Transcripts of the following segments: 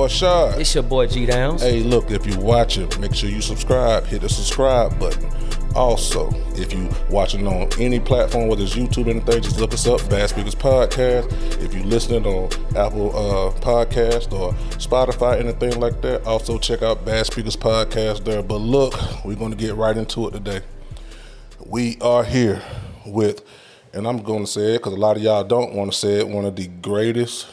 Boy Shad. It's your boy G Downs. Hey, look, if you're watching, make sure you subscribe. Hit the subscribe button. Also, if you watching on any platform, whether it's YouTube or anything, just look us up, Bad Speakers Podcast. If you listening on Apple uh, Podcast or Spotify, anything like that, also check out Bad Speakers Podcast there. But look, we're going to get right into it today. We are here with, and I'm going to say it because a lot of y'all don't want to say it, one of the greatest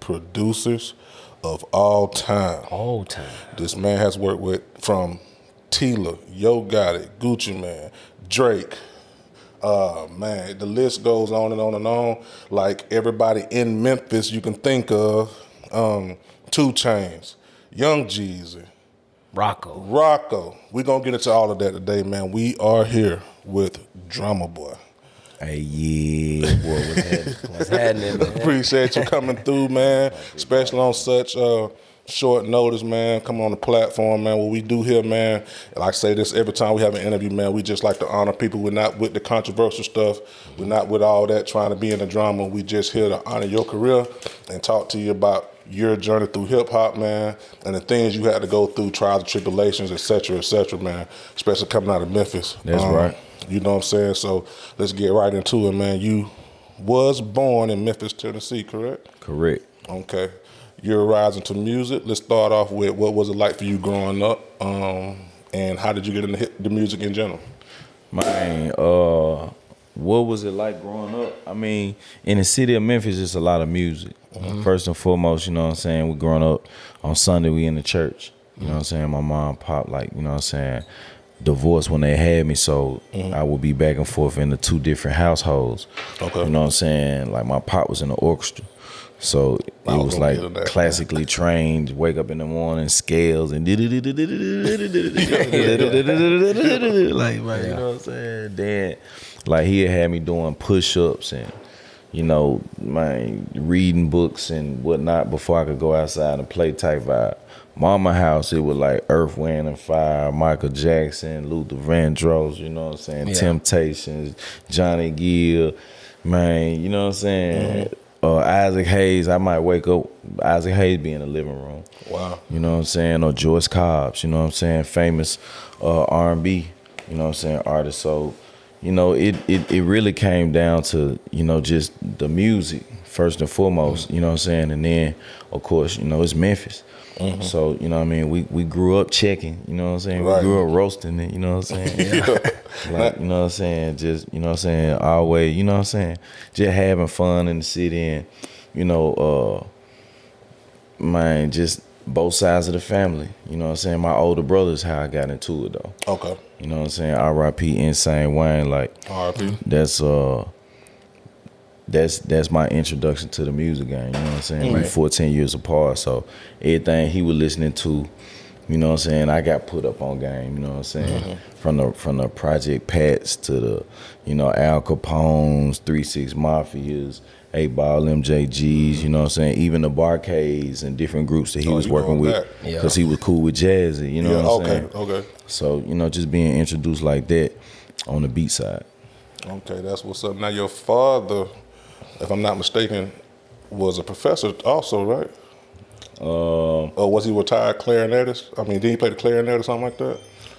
producers of all time. All time. This man has worked with from Tela, Yo Gotti, Gucci Mane, Drake. Uh man, the list goes on and on and on. Like everybody in Memphis you can think of. Um, 2 Chainz, Young Jeezy, Rocko. Rocko. We're gonna get into all of that today, man. We are here with Drumma Boy. Hey, yeah, boy, what's happening? What's happening, man? Appreciate you coming through, man. Especially on such uh, short notice, man. Coming on the platform, man. What we do here, man. Like I say this every time we have an interview, man. We just like to honor people. We're not with the controversial stuff. We're not with all that trying to be in the drama. We just here to honor your career and talk to you about your journey through hip hop, man, and the things you had to go through, trials and tribulations, et cetera, et cetera, man. Especially coming out of Memphis. Um, That's right. You know what I'm saying? So let's get right into it, man. You was born in Memphis, Tennessee, correct? Correct. Okay. You're rising to music. Let's start off with what was it like for you growing up, um, and how did you get into the music in general? Man, uh, what was it like growing up? I mean, in the city of Memphis, it's a lot of music. First and foremost, you know what I'm saying? We growing up on Sunday, we in the church. You know what I'm saying? My mom pop like, you know what I'm saying, divorced when they had me, so I would be back and forth in the two different households. Okay. You know what I'm saying? Like my pop was in the orchestra. So it was like get to that. classically trained, wake up in the morning, scales and like, right, you know what I'm saying? Then like he had had me doing push ups and you know, my reading books and whatnot before I could go outside and play type vibe. Mama house, it was like Earth, Wind and Fire, Michael Jackson, Luther Vandross, you know what I'm saying? Yeah. Temptations, Johnny Gill, man, you know what I'm saying? Uh, Isaac Hayes, I might wake up, Isaac Hayes be in the living room. Wow. You know what I'm saying? Or Joyce Cobbs, you know what I'm saying? Famous uh, R&B, you know what I'm saying, artist. So, you know, it, it it really came down to, you know, just the music first and foremost, you know what I'm saying? And then, of course, you know, it's Memphis. So, you know what I mean? We we grew up checking, you know what I'm saying? Right. We grew up roasting it, you know what I'm saying? like, you know what I'm saying? Just, you know what I'm saying? Always, you know what I'm saying? Just having fun in the city and, you know, uh, man, just both sides of the family. You know what I'm saying? My older brother's how I got into it though. Okay. You know what I'm saying? R.I.P. Insane Wayne. Like R.I.P. that's uh that's that's my introduction to the music game. You know what I'm saying? We 14 years apart, so everything he was listening to, you know what I'm saying. I got put up on game. You know what I'm saying? Mm-hmm. From the from the Project Pats to the, you know Al Capone's, Three Six Mafias, Eight Ball MJGs. You know what I'm saying? Even the Bar-Kays and different groups that he Oh, was working with, back. Yeah. because he was cool with Jazze. You know yeah. what I'm Okay. saying? Okay. So you know, just being introduced like that on the beat side. Okay. That's what's up. Now your father, if I'm not mistaken, was a professor also, right? Um, Or was he retired clarinetist? I mean, did he play the clarinet or something like that?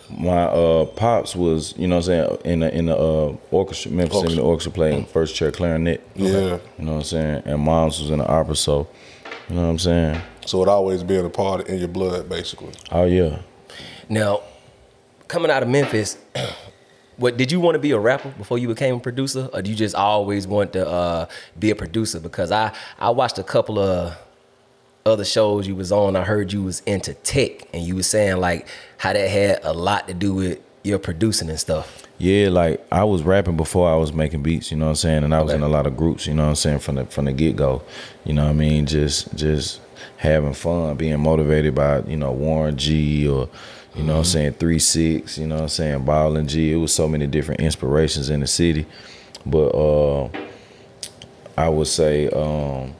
my uh, pops was, you know what I'm saying, in the in the uh, orchestra, Memphis Orchestra. Symphony Orchestra playing first chair clarinet. Yeah. You know what I'm saying? And mom's was in the opera, so you know what I'm saying? So it always been a part in your blood, basically. Oh yeah. Now, coming out of Memphis, what did you want to be a rapper before you became a producer, or do you just always want to uh, be a producer? Because I I watched a couple of other shows you was on. I heard you was into tech, and you was saying like how that had a lot to do with your producing and stuff. Yeah, like I was rapping before I was making beats, you know what I'm saying? And I was Okay. in a lot of groups, you know what I'm saying, from the from the get go. You know what I mean? Just just having fun, being motivated by, you know, Warren G or you know what I'm saying, three six, you know what I'm saying, Ball and G. It was so many different inspirations in the city. But uh I would say, um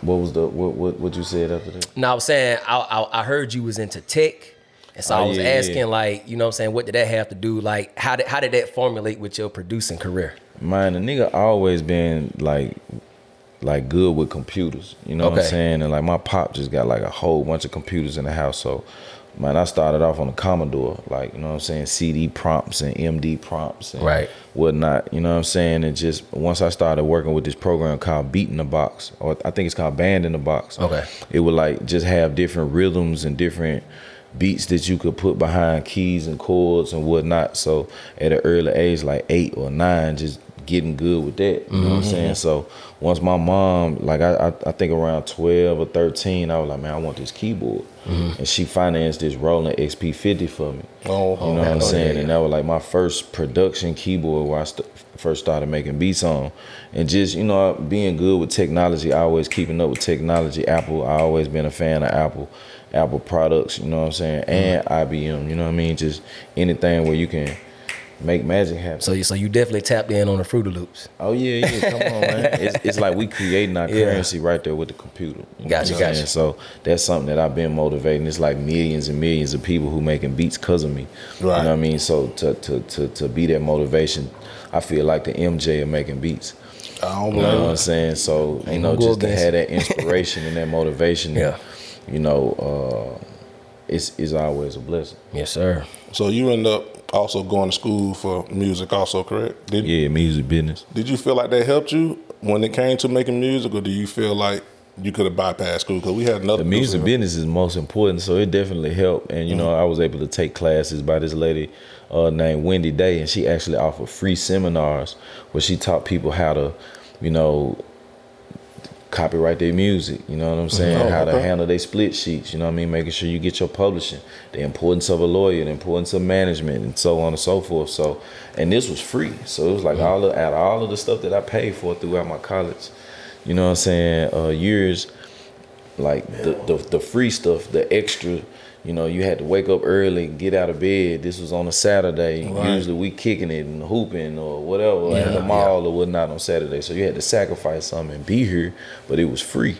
what was the what what what you said after that? Now I was saying I, I I heard you was into tech. And so Oh, I was yeah, yeah. asking, like, you know what I'm saying, what did that have to do? Like, how did how did that formulate with your producing career? Man, the nigga always been like like good with computers. You know what I'm saying? And like my pop just got like a whole bunch of computers in the house. So man, I started off on the Commodore, like, you know what I'm saying, CD prompts and MD prompts and Right. whatnot. You know what I'm saying? And just once I started working with this program called Beat in the Box, or I think it's called Band in the Box. Okay. It would like just have different rhythms and different beats that you could put behind keys and chords and whatnot. So at an early age, like eight or nine, just getting good with that. You know what I'm mm-hmm. saying? So once my mom, like I, I, I think around 12 or 13, I was like, man, I want this keyboard. Mm-hmm. And she financed this Roland XP50 for me. Oh, You know what I'm oh, okay. saying? And that was like my first production keyboard where I st- first started making beats on. And just, you know, being good with technology, always keeping up with technology. Apple, I always been a fan of Apple, Apple products, you know what I'm saying? Mm-hmm. And IBM, you know what I mean? Just anything where you can make magic happen. So you so you definitely tapped in on the Fruity Loops. Oh yeah, yeah, come on, man. It's, it's like we creating our Yeah. currency right there with the computer. You Gotcha, gotcha. saying? So that's something that I've been motivating. It's like millions and millions of people who making beats cause of me. Right. You know what I mean? So to to to to be that motivation, I feel like the MJ of making beats. I don't You know what I'm saying? So you know, just to have that inspiration and that motivation, Yeah. you know, uh, it's is always a blessing. Yes, sir. So you end up also going to school for music, also correct? Did Yeah, music business. Did you feel like that helped you when it came to making music, or do you feel like you could have bypassed school? Because we had another the music business is most important, so it definitely helped. And you know, I was able to take classes by this lady uh, named Wendy Day, and she actually offered free seminars where she taught people how to, you know, copyright their music. You know what I'm saying? Oh, how to handle their split sheets. You know what I mean? Making sure you get your publishing, the importance of a lawyer, the importance of management, and so on and so forth. So, and this was free. So it was like all of, out of all of the stuff that I paid for throughout my college. You know what I'm saying? Uh, years like the, the the free stuff, the extra. You know, you had to wake up early, and get out of bed. This was on a Saturday. Right. Usually we kicking it and hooping or whatever in Yeah, the mall or whatnot on Saturday. So you had to sacrifice something and be here, but it was free.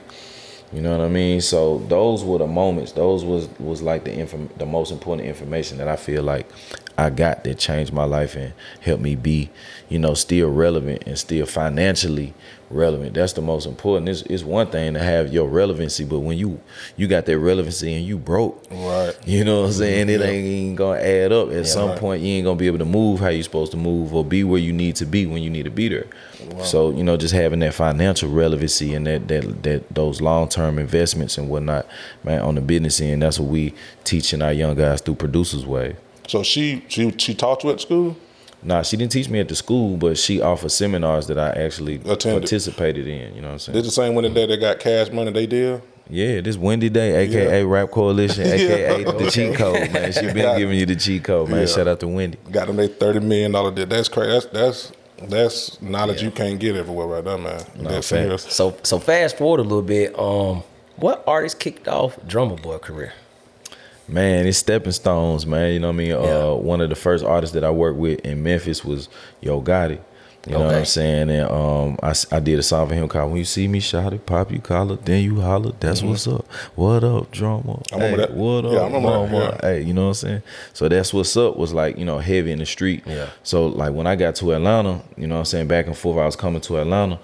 You know what I mean? So those were the moments. Those was was like the inform- the most important information that I feel like I got that changed my life and helped me be, you know, still relevant and still financially relevant. That's the most important. It's, it's one thing to have your relevancy, but when you you got that relevancy and you broke, Right. you know what I'm saying? It Yeah. ain't even gonna add up. At some right. point, you ain't gonna be able to move how you supposed to move or be where you need to be when you need to be there. So you know, just having that financial relevancy and that that that those long term investments and whatnot, man, on the business end, that's what we teaching our young guys through Producers Way. So she she she taught you at school. Nah, she didn't teach me at the school, but she offered seminars that I actually Attended. participated in. You know what I'm saying? Did the same one that they got cash money they did. Yeah, this Wendy Day, aka Rap Coalition, aka Yeah. the cheat code, man. She been giving you the cheat code, man. Yeah. Shout out to Wendy. Got them they thirty million dollar deal. That's crazy. That's that's that's knowledge you can't get everywhere right there, man. that's facts. serious. So so fast forward a little bit. Um, what artist kicked off Drumma Boy career? Man, it's stepping stones, man. You know what I mean? Yeah. Uh, one of the first artists that I worked with in Memphis was Yo Gotti. You know what I'm saying? And um, I, I did a song for him called "When You See Me Shout It, Pop You Collar, Then You Holler." That's what's up. What up? Mm-hmm. I remember Hey, that. What up, Yeah, I remember that, yeah. Hey, you know what I'm saying? So that's what's up was like you know heavy in the street. Yeah. So like when I got to Atlanta, you know what I'm saying back and forth, I was coming to Atlanta.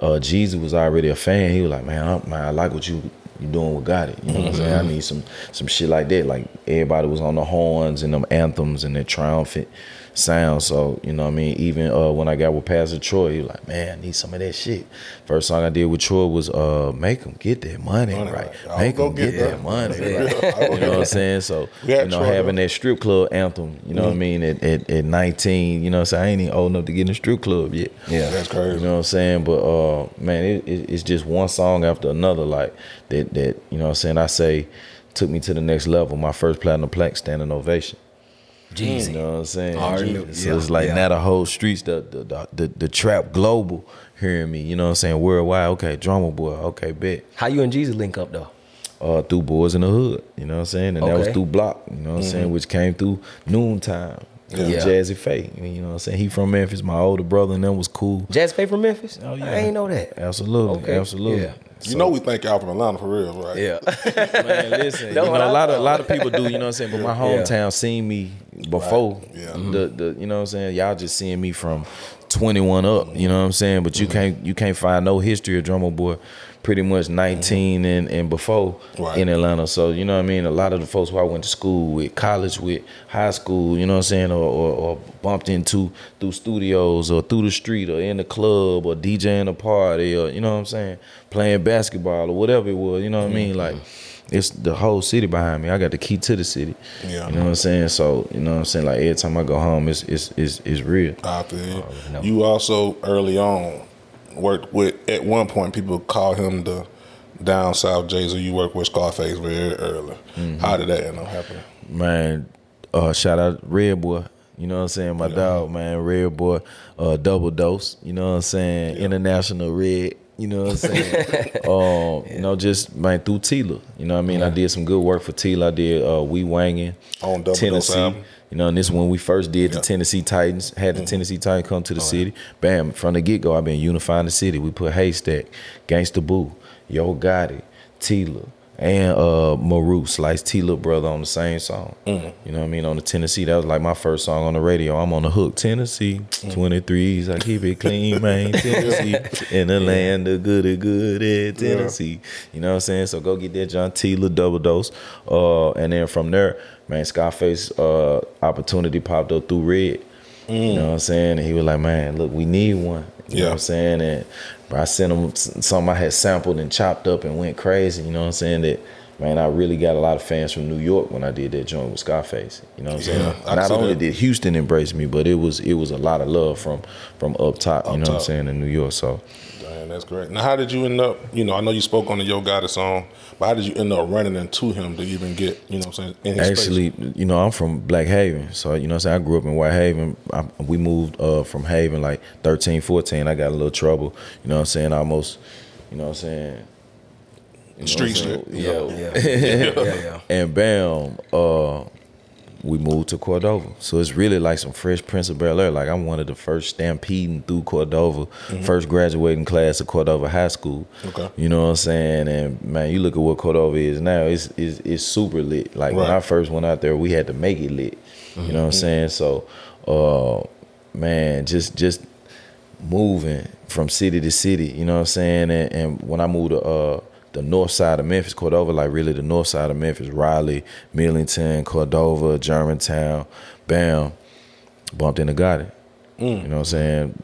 Uh, Jeezy was already a fan. He was like, man, I, man, I like what you you doing with Gotti. You know what I'm saying? I need some some shit like that. Like everybody was on the horns and them anthems and the triumphant sound. So you know, what I mean, even uh, when I got with Pastor Troy, he was like, "Man, I need some of that shit." First song I did with Troy was uh, "Make them get that money, Money right. I'll make them get, that, that. money." Right." You know what I'm saying? So you know, Troy, having though. that strip club anthem, you know what I mean? At, at, at 19, you know, so I'm saying? I ain't even old enough to get in a strip club yet. Yeah. That's crazy. You know what I'm saying? But uh man, it, it, it's just one song after another like that that, you know what I'm saying, I say took me to the next level. My first platinum plaque standing ovation. Jeezy. You know what I'm saying? I already. So Yeah, it's like yeah. now the whole streets, the the, the the the trap global hearing me, you know what I'm saying? Worldwide, okay, Drumma Boy, okay, bet. How you and Jeezy link up though? Uh, through Boys in the Hood, you know what I'm saying? And that was through Block, you know what I'm saying, which came through Noontime. Yeah. Yeah. Jazze Pha, you know what I'm saying? He from Memphis, my older brother, and that was cool. Jazze Pha from Memphis? Oh, yeah. I ain't know that. Absolutely, Okay. absolutely. Yeah. You know we think y'all from Atlanta for real, right? Yeah. Man, listen, Know you know, I a lot of a lot of people do, you know what I'm saying? But my hometown seen me before Yeah. the mm-hmm. the you know what I'm saying? Y'all just seeing me from 21 up, you know what I'm saying? But you mm-hmm. can't you can't find no history of Drumma Boy pretty much mm-hmm. 19 and, and before Right. in Atlanta. So, you know what I mean? A lot of the folks who I went to school with, college with, high school, you know what I'm saying, or, or, or bumped into through studios or through the street or in the club or DJing a party or, you know what I'm saying, playing basketball or whatever it was, you know what I mean? Like, it's the whole city behind me. I got the key to the city. Yeah. You know what I'm saying? So, you know what I'm saying? Like every time I go home, it's it's it's, it's real. I feel you. no. You also early on worked with at one point people call him the down south Jay Z. You worked with Scarface very early. Mm-hmm. How did that end up happening? Man, uh shout out Red Boy. You know what I'm saying? My dog, man, Red Boy, uh double dose, you know what I'm saying? International Red. You know what I'm saying? um, you know, just man through Tela. You know what I mean? I did some good work for Tela. I did uh We Wangin' On Double Tennessee. album? You know, and this when we first did Yeah. Mm-hmm. the Tennessee Titans, had the Tennessee Titans come to the city. Bam, from the get go, I've been unifying the city. We put Haystak, Gangsta Boo, Yo Gotti, Tela, and uh Maru, Slice Tila brother on the same song. Mm-hmm. You know what I mean? On the Tennessee, that was like my first song on the radio. I'm on the hook, Tennessee, Mm-hmm. 23s, I keep it clean, man. Tennessee, in the land of good and good in Tennessee. You know what I'm saying? So go get that John Tela double dose. Uh, and then from there, man, Scarface uh, opportunity popped up through Red. You know what I'm saying? And he was like, man, look, we need one. You know Yeah. what I'm saying? And bro, I sent him something I had sampled and chopped up and went crazy. You know what I'm saying? That man, I really got a lot of fans from New York when I did that joint with Scarface. You know what I'm saying? Yeah, I Not only that. did Houston embrace me, but it was it was a lot of love from from up top. you know what I'm saying in New York. So Damn, that's great. Now, how did you end up? You know, I know you spoke on the Yo Gotti song, but how did you end up running into him to even get? You know, what I'm saying in his space? Actually, you know, I'm from Black Haven. So, you know what I'm saying? I grew up in White Haven. I, we moved uh, from Haven like 13, 14. I got a little trouble. You know what I'm saying? Almost, you know what I'm saying? You know Street what I'm shit. Yo. Yeah. yeah, yeah, yeah. And bam, uh, we moved to Cordova. So it's really like some fresh Prince of Bel Air. Like I'm one of the first stampeding through Cordova, first graduating class of Cordova High School. Okay. You know what I'm saying? And man, you look at what Cordova is now. It's it's, it's super lit. Like when I first went out there, we had to make it lit. You know what I'm saying? So, uh, man, just just moving from city to city. You know what I'm saying? And, and when I moved to uh, the north side of Memphis, Cordova, like really the north side of Memphis, Raleigh, Millington, Cordova, Germantown, bam, bumped into Got Gotti. Mm. You know what I'm saying?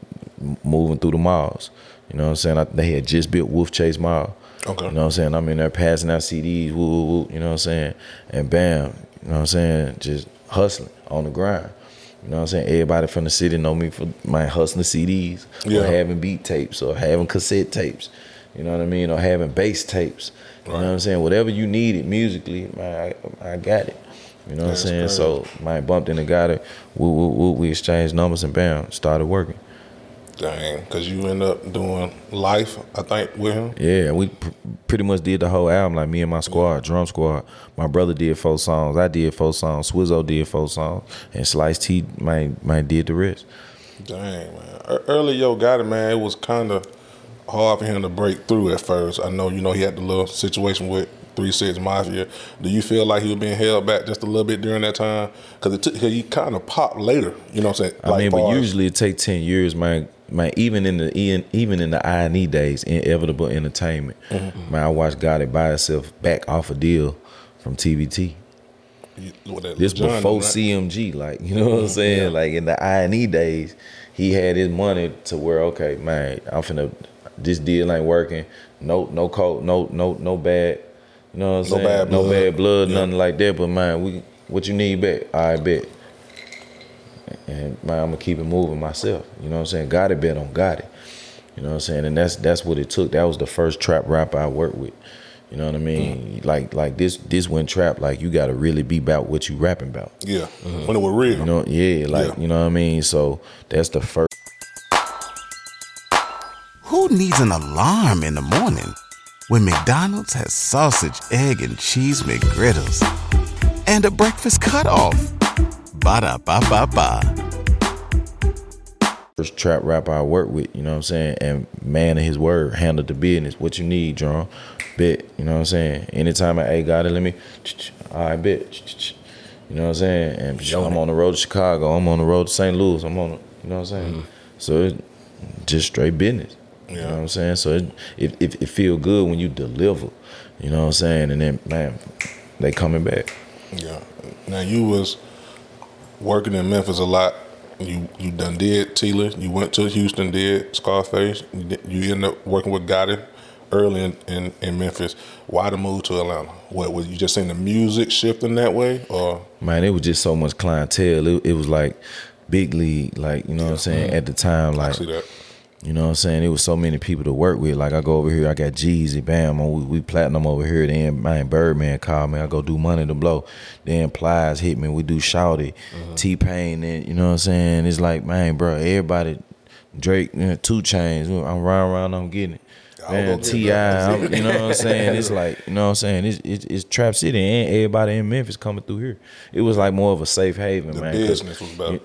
Moving through the malls. You know what I'm saying? I, they had just built Wolf Chase Mall. Okay. You know what I'm saying? I'm in there passing out CDs, woo, woo, woo, you know what I'm saying? And bam, you know what I'm saying? Just hustling on the grind. You know what I'm saying? Everybody from the city know me for my hustling CDs Yeah. or having beat tapes or having cassette tapes. You know what I mean? Or having bass tapes. You know what I'm saying? Whatever you needed musically, man, I, I Gotti. You know what I'm saying? great. So, man, bumped into Gotti. Woo, woo, we exchanged numbers and bam, started working. Dang, because you end up doing life, I think, with him. Yeah, we pr- pretty much did the whole album, like me and my squad, drum squad. My brother did four songs, I did four songs, Swizzo did four songs, and Slice T, man, man did the rest. Dang, man. Early Yo got it man, it was kind of hard for him to break through at first. I know, you know, he had the little situation with Three Six Mafia. Do you feel like he was being held back just a little bit during that time? Because it took, cause he kind of popped later. You know what I'm saying? I mean, but usually it take ten years, man. Man, even in the even even in the I and E days, inevitable entertainment. Mm-hmm. Man, I watched Gotti by itself back off a deal from TVT. You- This John, before right? CMG, like you know what I'm mm-hmm. saying. Like in the I and E days, he had his money to where okay, man, I'm finna. This deal ain't working. No, no cold, no, no, no bad. You know what I'm No saying? bad no blood. bad blood, Yeah. nothing like that. But man, we what you need back? I bet. And man, I'm gonna keep it moving myself. You know what I'm saying? Got it, bet on got it. You know what I'm saying? And that's that's what it took. That was the first trap rapper I worked with. You know what I mean? Mm. Like like this this went trap. Like you got to really be about what you rapping about. Yeah, mm-hmm. when it was real. You know, yeah, like Yeah. you know what I mean. So that's the first. Who needs an alarm in the morning when McDonald's has sausage, egg, and cheese McGriddles and a breakfast cutoff? Ba da ba ba ba. first trap rapper I worked with, you know what I'm saying? And man of his word, handled the business. What you need, John? Bet, you know what I'm saying? Anytime I hey got it, let me I bet. You know what I'm saying? And I'm on the road to Chicago, I'm on the road to St. Louis, I'm on the, you know what I'm saying? Mm-hmm. So it's just straight business. You know what I'm saying? So it, it, it, it feel good when you deliver. You know what I'm saying? And then man, they coming back. Yeah. Now you was working in Memphis a lot. You you done did Tela. You went to Houston, did Scarface. You, did- you ended up working with Gotti early in, in, in Memphis. Why the move to Atlanta? What was you just seeing the music shifting that way, or man, it was just so much clientele. It, it was like big league, like you know what I'm saying. At the time, I like see that? You know what I'm saying. It was so many people to work with. Like I go over here, I got Jeezy, bam, we, we platinum over here. Then man, Birdman called me. I go do Money to Blow. Then Plies hit me. We do Shawty, uh-huh. T Pain, and you know what I'm saying. It's like man, bro, everybody, Drake, you know, 2 Chainz. I'm riding around, I'm getting it. Man, T.I. I'm- you know what I'm saying? It's like, you know what I'm saying? It's, it's it's Trap City and everybody in Memphis coming through here. It was like more of a safe haven, man. The man. business was better.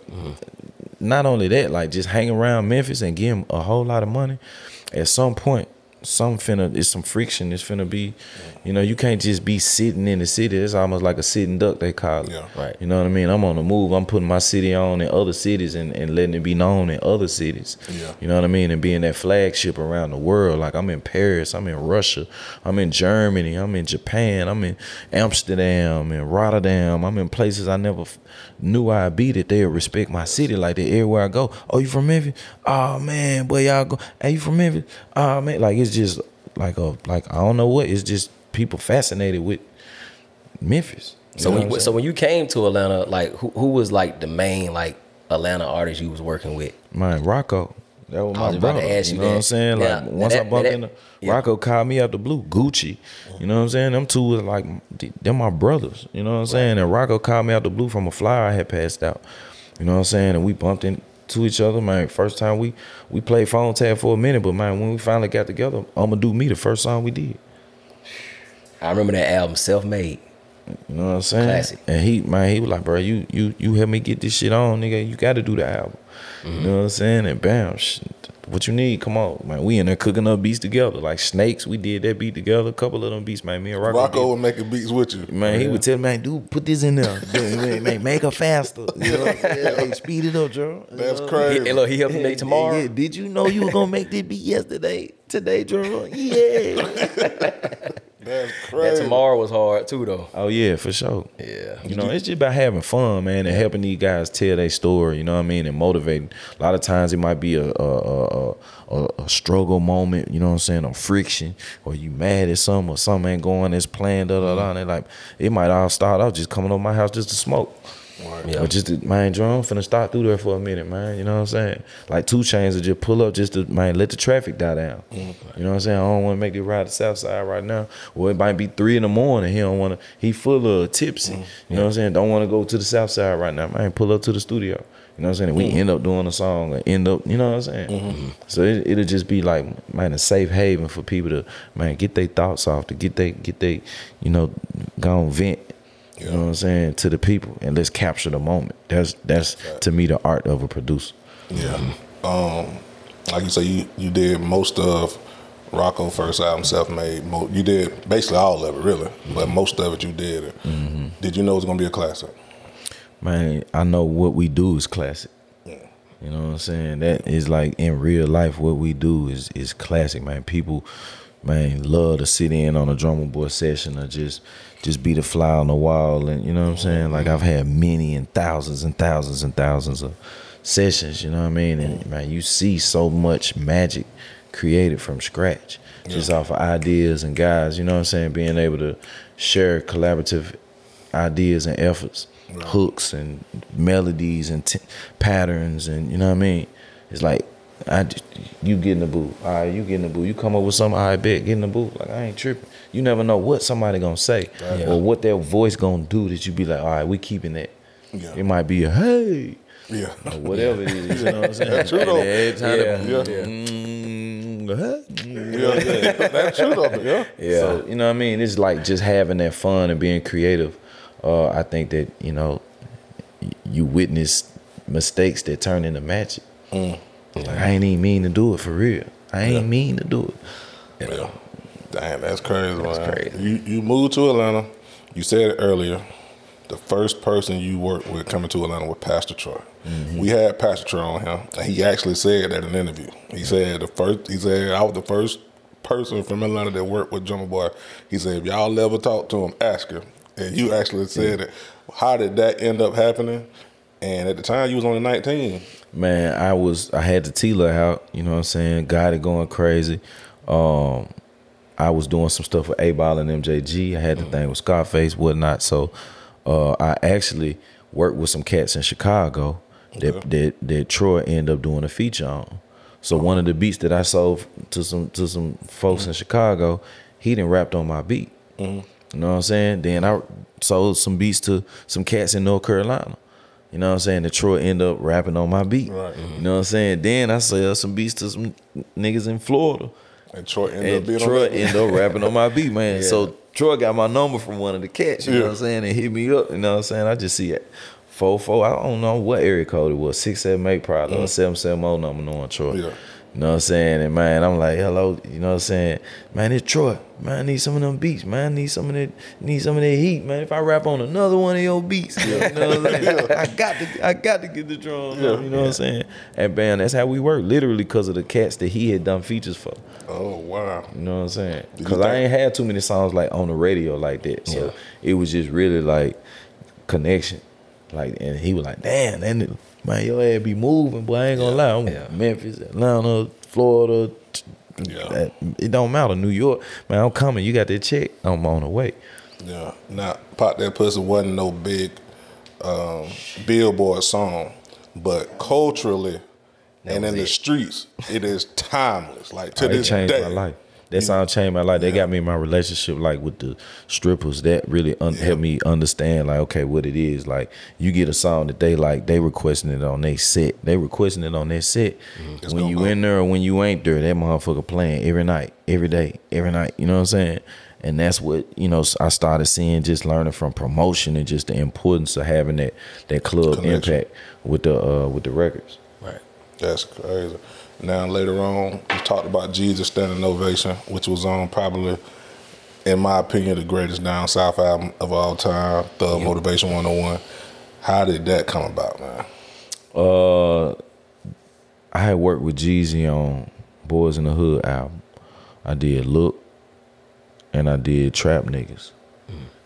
Not only that, like just hang around Memphis and give him a whole lot of money. At some point, some finna it's some friction. It's finna be, you know, you can't just be sitting in the city. It's almost like a sitting duck they call it. Yeah. Right. You know what I mean? I'm on the move. I'm putting my city on in other cities and, and letting it be known in other cities. Yeah. You know what I mean? And being that flagship around the world. Like I'm in Paris, I'm in Russia, I'm in Germany, I'm in Japan, I'm in Amsterdam, in Rotterdam. I'm in places I never f- knew I'd be that they'll respect my city like that everywhere I go. Oh, you from Memphis? Oh man, boy, y'all go. Hey, you from Memphis? Oh man, like it's just like a like I don't know what. It's just people fascinated with Memphis. So when, what so when you came to Atlanta, like who who was like the main like Atlanta artist you was working with? Man, Rocko. That was I my was about to brother. ask you you know what. I'm saying? Like once that- I bumped that- into yeah. Rocko called me out the blue, Gucci. You know what I'm saying? Them two was like they're my brothers. You know what I'm saying? And Rocco called me out the blue from a flyer I had passed out. You know what I'm saying? And we bumped into each other, man. First time we we played phone tag for a minute, but man, when we finally got together, I'ma do me the first song we did. I remember that album, Self Made. You know what I'm saying? Classic. And he, man, he was like, bro, you you you help me get this shit on, nigga. You got to do the album. You know mm-hmm. what I'm saying? And bam, sh- what you need? Come on, man. We in there cooking up beats together, like Snakes. We did that beat together. A couple of them beats, man. Me and Rocko. Rocko did- was making beats with you. Man, he would tell me, man, dude, put this in there. Man, man, make her faster. You know what I'm saying? Hey, speed it up, Joe. That's He, crazy. hey, look, he helped me make tomorrow. Yeah, did you know you were gonna make this beat yesterday? Today, Joe? Yeah. That's That tomorrow was hard too, though. oh yeah, for sure. Yeah. You know, it's just about having fun, man, and helping these guys tell their story. You know what I mean, and motivating. A lot of times it might be a a, a, a, a struggle moment. You know what I'm saying, or friction, or you mad at something, or something ain't going as planned. Da da da. And they like it might all start off just coming to my house just to smoke. Yeah. Or just to, man, drum finna start through there for a minute, man. You know what I'm saying? Like 2 Chainz will just pull up just to man, let the traffic die down. You know what I'm saying? I don't want to make it ride the south side right now. Well, it might be three in the morning. He don't want to. He full of tipsy. Mm-hmm. You know what I'm saying? Don't want to go to the south side right now. Man, pull up to the studio. You know what I'm saying? We mm-hmm. end up doing a song or end up, you know what I'm saying? Mm-hmm. So it, it'll just be like, man, a safe haven for people to, man, get their thoughts off, to get they, get they, you know, go and vent. You know what I'm saying to the people, and let's capture the moment. That's that's to me the art of a producer. Yeah. Um, like you say, you, you did most of Rocko first album, Self Made. Mo- You did basically all of it, really, but most of it you did. Did you know it was gonna be a classic? Man, I know what we do is classic. You know what I'm saying? That is like in real life, what we do is is classic, man. People, man, love to sit in on a Drumma Boy session or just just be the fly on the wall and you know what I'm saying? Like I've had many and thousands and thousands and thousands of sessions, you know what I mean? And man, you see so much magic created from scratch. Just off of ideas and guys, you know what I'm saying, being able to share collaborative ideas and efforts, hooks and melodies and t- patterns and you know what I mean? It's like I you get in the booth. All right, you get in the booth. You come up with something, I bet, get in the booth. Like I ain't tripping. You never know what somebody gonna say Yeah. or what their voice gonna do that you be like, all right, we keeping it. Yeah. It might be a hey Yeah. or whatever it is. You know what I'm saying? That's true, though. And every time Yeah. Yeah. go, mm. Yeah, yeah. That's true though, yeah. Yeah. So you know what I mean? It's like just having that fun and being creative. Uh, I think that you know you witness mistakes that turn into magic. Mm. Like, I ain't even mean to do it for real. I ain't mean to do it. Yeah. Damn, that's crazy, That's man. crazy. You you moved to Atlanta. You said it earlier. The first person you worked with coming to Atlanta was Pastor Troy. Mm-hmm. We had Pastor Troy on him, and he actually said that in an interview. He said the first. He said I was the first person from Atlanta that worked with Drumma Boy. He said if y'all ever talk to him, ask him. And you actually said it. How did that end up happening? And at the time, you was only nineteen. Man, I was I had the Tela out, you know what I'm saying? Got it going crazy. Um I was doing some stuff with 8Ball and MJG. I had the thing with Scarface, whatnot. So uh I actually worked with some cats in Chicago that that, that Troy ended up doing a feature on. So one of the beats that I sold to some to some folks in Chicago, he didn't rapped on my beat. You know what I'm saying? Then I sold some beats to some cats in North Carolina. You know what I'm saying? The Troy end up rapping on my beat. Right. You know what I'm saying? Then I sell some beats to some niggas in Florida. And Troy ended up being Troy on that. end up rapping on my beat, man. So Troy got my number from one of the cats, you know what I'm saying, and hit me up, you know what I'm saying? I just see it. Four four, I don't know what area code it was, six seven eight probably, or mm. seven seven oh number knowing Troy. Yeah. You know what I'm saying? And man, I'm like, hello, you know what I'm saying? Man, it's Troy. Man, I need some of them beats, man. I need some of that, need some of that heat, man. If I rap on another one of your beats, you know what I'm saying? I got to I got to get the drums, Yeah. you know what I'm saying? And man, that's how we work, literally because of the cats that he had done features for. Oh wow. You know what I'm saying? Because I ain't had too many songs like on the radio like that. So it was just really like connection. Like, and he was like, "Damn, that nigga, man, your ass be moving, boy. I ain't gonna lie. I'm Yeah. Memphis, Atlanta, Florida. Yeah. that- it don't matter. New York, man. I'm coming. You got that check. I'm on the way. Yeah. Now, Pop That Pussy wasn't no big um, billboard song, but culturally and was in the streets, it is timeless. Like to Oh, it this day. That song changed my life. They got me in my relationship, like with the strippers. That really un- helped me understand, like, okay, what it is. Like, you get a song that they like, they requesting it on their set. They requesting it on their set. Mm-hmm. When you in there or when you ain't there, that motherfucker playing every night, every day, every night. You know what I'm saying? And that's what you know. I started seeing, just learning from promotion and just the importance of having that that club Connection. impact with the uh, with the records. Right. That's crazy. Now later on, we talked about Jeezy's Standing Ovation, which was on probably, in my opinion, the greatest down south album of all time, Thug Motivation 101. How did that come about, man? Uh, I had worked with Jeezy on Boys in the Hood album. I did Look, and I did Trap Niggas.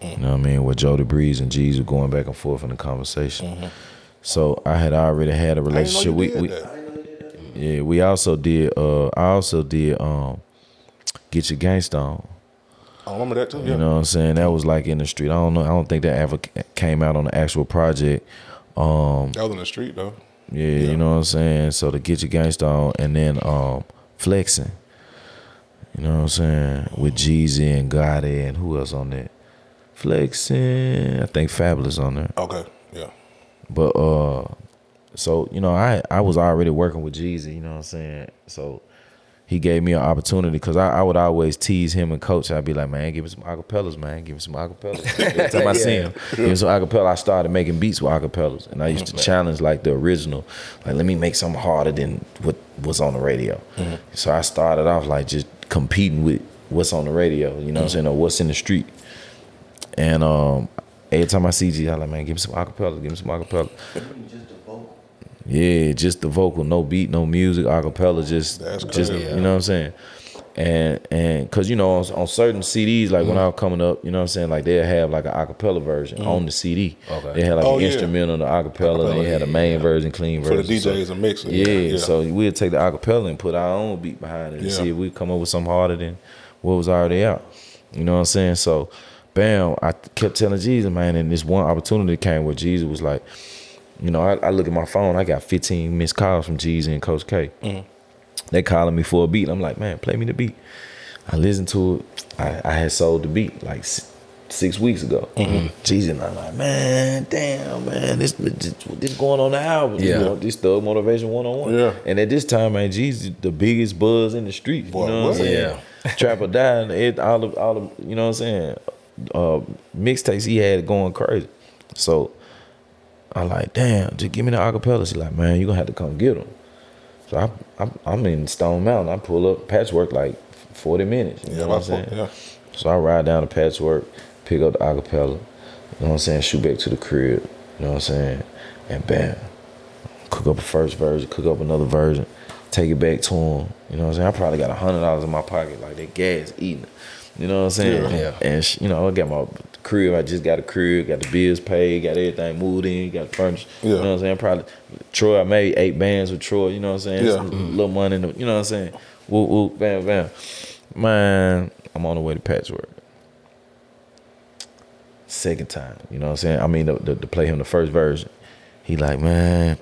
You know what I mean? Where Jody Breeze and Jeezy were going back and forth in the conversation. So I had already had a Mm-hmm. I didn't know relationship. We, we. Yeah, we also did. Uh, I also did um, Get Your Gangsta On. I remember that too. Yeah. You know what I'm saying? That was like in the street. I don't know. I don't think that ever came out on the actual project. Um, that was in the street though. yeah, you know what I'm saying. So to get your gangsta on, and then um, flexing. You know what I'm saying with Jeezy and Gotti and who else on that? Flexing, I think Fabolous on there. Okay. Yeah. But uh, so you know, I I was already working with Jeezy. You know what I'm saying. So he gave me an opportunity because I, I would always tease him and coach. I'd be like, man, give me some acapellas, man, give me some acapellas. Every time I see him, give me some acapella. I started making beats with acapellas, and I used to mm-hmm. challenge like the original. Like, let me make something harder than what was on the radio. Mm-hmm. So I started off like just competing with what's on the radio. You know what I'm mm-hmm. saying, or what's in the street. And um, every time I see G, I like, man, give me some acapella, give me some acapella. Yeah, just the vocal, no beat, no music, acapella, just That's just you know what I'm saying. And and cause you know on, on certain CDs like Mm-hmm. when I was coming up, you know what I'm saying like they'll have like an acapella version on the CD. Okay. They had like Oh, an yeah. instrumental, the acapella, and they had a main version, clean version. For the version. So- DJs and mixers. yeah, so we'd take the acapella and put our own beat behind it and Yeah. see if we come up with something harder than what was already out. You know what I'm saying? So, bam, I kept telling Jeezy, man, and this one opportunity came where Jeezy was like, you know, I, I look at my phone, I got 15 missed calls from Jeezy and Coach K. They calling me for a beat. I'm like, man, play me the beat. I listened to it. I, I had sold the beat like s- six weeks ago. Jeezy, and I'm like, man, damn, man, this this, this going on the album. Yeah. You know, this Thug Motivation 101. Yeah. And at this time, man, Jeezy, the biggest buzz in the streets. Boy, you know what I'm saying? Trap or Die, it, all of, all of, you know what I'm saying? Uh, mixtapes he had going crazy. So I like, damn, just give me the acapella. He like, man, you gonna have to come get them. So I, I, I'm in Stone Mountain. I pull up Patchwerk like 40 minutes. You Yeah, know what I'm saying? yeah. So I ride down to Patchwerk, pick up the acapella, you know what I'm saying, shoot back to the crib, you know what I'm saying, and bam, cook up a first version, cook up another version, take it back to him, you know what I'm saying. I probably got a hundred dollars in my pocket, like that gas eating, you know what I'm saying. Yeah. And sh- you know, I got my crib. I just got a crib, got the bills paid, got everything moved in, got the furniture. You know what I'm saying. Probably Troy. I made eight bands with Troy. You know what I'm saying. Yeah. Some mm-hmm. little money. In the, you know what I'm saying. Whoop whoop bam bam. Man, I'm on the way to Patchwerk. Second time, you know what I'm saying. I mean, to, to, to play him the first version, he like, man,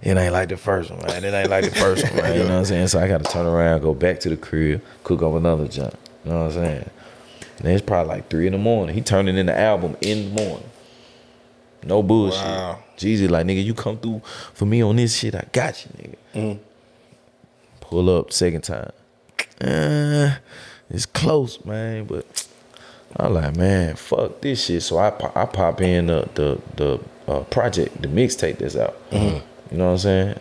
it ain't like the first one, man. It ain't like the first one, man. You know what I'm saying. So I got to turn around, go back to the crib, cook up another jump. You know what I'm saying. And it's probably like three in the morning. He turning in the album in the morning. No bullshit. Wow. Jeezy like, nigga, you come through for me on this shit. I got you, nigga. Mm. Pull up second time. Uh, it's close, man, but I'm like, man, fuck this shit. So I po- I pop in the the the uh, project, the mixtape that's out. Mm-hmm. You know what I'm saying?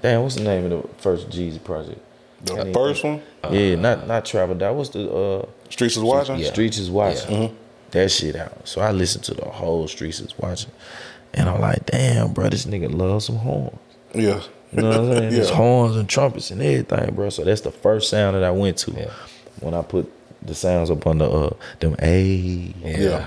Damn, what's the name of the first Jeezy project? The first one, yeah, not not Trap or Die. What's the uh Streets is watching. Yeah. Streets is watching. That shit out. So I listened to the whole Streets is watching. And I'm like, damn, bro, this nigga loves some horns. Yeah. You know what I'm saying? There's Yeah. horns and trumpets and everything, bro. So that's the first sound that I went to. Yeah. When I put the sounds up on the uh them A Yeah.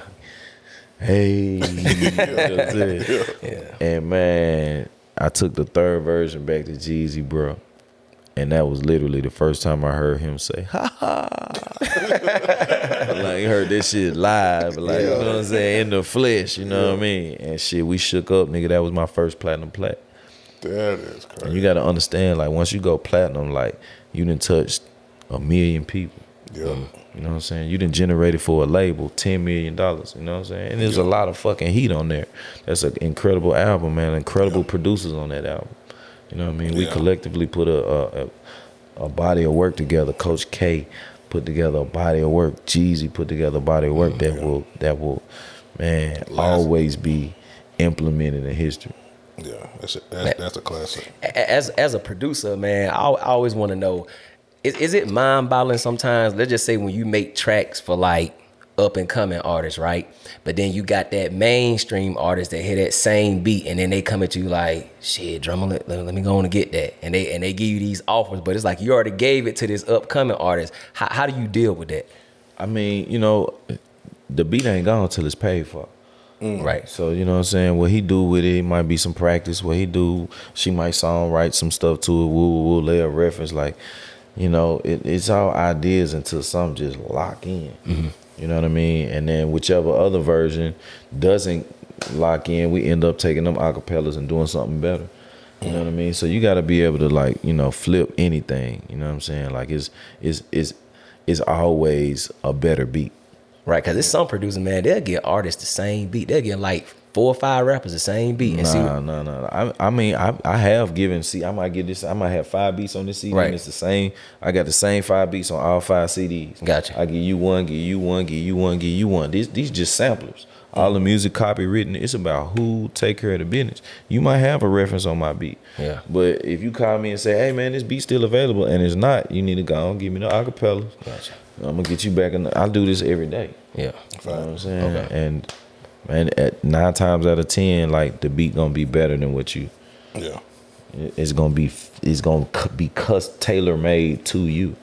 hey That's it. Yeah. And man, I took the third version back to Jeezy, bro. And that was literally the first time I heard him say, ha ha. like, heard this shit live, like, you know what I'm saying, in the flesh, you know what I mean? And shit, we shook up, nigga. That was my first platinum plat. That is crazy. And you got to understand, like, once you go platinum, like, you done touched a million people. Yeah. You know what I'm saying? You done generated for a label $10 million. You know what I'm saying? And there's a lot of fucking heat on there. That's an incredible album, man. Incredible producers on that album. You know what I mean? We collectively put a, a, a, a body of work together. Coach K put together a body of work. Jeezy put together a body of work that mm-hmm. will, that will, man, always be implemented in history. Yeah. That's a, that's, that's a classic. As as a producer, man, I, I always want to know: is, is it mind boggling sometimes? Let's just say when you make tracks for like up and coming artists, right? But then you got that mainstream artist that hit that same beat, and then they come at you like, "Shit, drummer, let, let, me go on and get that," and they and they give you these offers, but it's like you already gave it to this upcoming artist. How how do you deal with that? I mean, you know, the beat ain't gone till it's paid for. Mm. Right. So you know what I'm saying? What he do with it, it might be some practice. What he do, she might song write some stuff to it. We'll, we'll lay a reference like, you know, it, it's all ideas until some just lock in. Mm-hmm. You know what I mean? And then whichever other version doesn't lock in, we end up taking them acapellas and doing something better. You know what I mean? So you got to be able to like, you know, flip anything. You know what I'm saying? Like it's it's it's it's always a better beat. Right, because it's some producers, man, they'll get artists the same beat. They'll get like four or five rappers the same beat. And see, Nah, nah, nah. I, I mean, I, I have given. See, I might get this. I might have five beats on this CD. Right. And it's the same. I got the same five beats on all five CDs. Gotcha. I give you one, give you one, give you one, give you one. These these just samplers. All the music copywritten. It's about who take care of the business. You might have a reference on my beat. Yeah. But if you call me and say, "Hey, man, this beat's still available," and it's not, you need to go and give me the acapella. Gotcha. I'm gonna get you back. In the, I do this every day. yeah. You know what I'm saying? Okay. And man, at nine times out of ten, like the beat gonna be better than what you. Yeah. It's gonna be. It's gonna be cus tailor made to you.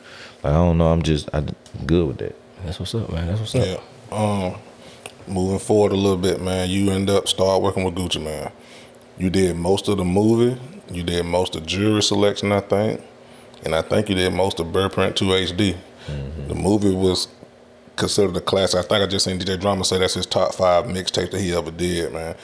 Like I don't know. I'm just I good with that. That's what's up, man. That's what's up. Yeah. Um, moving forward a little bit, man. You end up start working with Gucci, man. You did most of the movie. You did most of Jewelry Selection, I think, and I think you did most of Burrrprint 2 HD. The movie was considered a classic. I think I just seen DJ Drama say that's his top five mixtape that he ever did, man.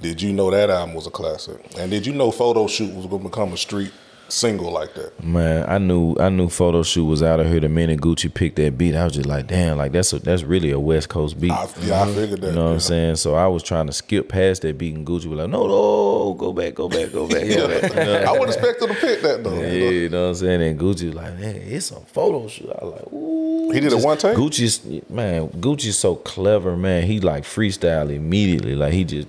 Did you know that album was a classic? And did you know Photo Shoot was going to become a street single like that? Man, I knew I knew photo shoot was out of here the minute Gucci picked that beat. I was just like, damn, like that's a, that's really a West Coast beat. I, yeah, I figured that. You know what yeah. I'm saying? So I was trying to skip past that beat, and Gucci was like, "No, no, go back, go back, go back, go back." You know? I would expect him to pick that though. Yeah, you know? you know what I'm saying? And Gucci was like, man, it's a photo shoot. I was like, ooh. He did it one take? Gucci's man, Gucci's so clever, man. He like freestyle immediately. Like he just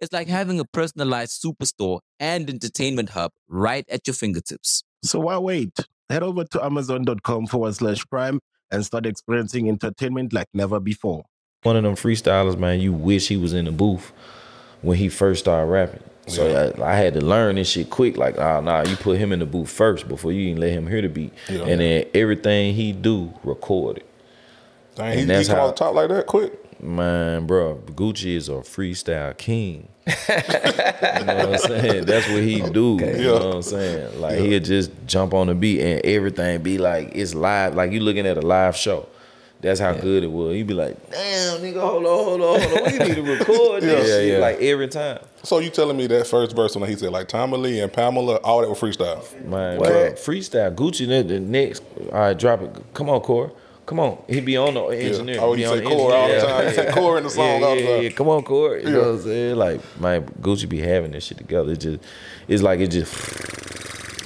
It's like having a personalized superstore and entertainment hub right at your fingertips. So why wait? Head over to amazon.com forward slash prime and start experiencing entertainment like never before. one of them freestylers, man. You wish he was in the booth when he first started rapping. So I, I had to learn this shit quick. Like, ah, nah, you put him in the booth first before you even let him hear the beat, Yeah. and then everything he do recorded. Dang, And he, he that's come how- on top like that quick. Man, bro, Gucci is a freestyle king. you know what I'm saying? That's what he do. You know what I'm saying? Like he'll just jump on the beat and everything be like it's live. Like you looking at a live show. That's how good it was. He'd be like, "Damn, nigga, hold on, hold on, hold on. We need to record this Yeah, shit." yeah. Like every time, So you telling me that first verse when he said like Tommy Lee and Pamela, all that was freestyle? man. Bro, freestyle Gucci. The, the next, all right, drop it. Come on, Core. Come on. He be on the engineer. Oh, He say the Core all the time. Say Core in the song yeah, all the yeah, time. Yeah, come on, Core. You know what I'm saying? Like, man, Gucci be having this shit together. It just, it's like it just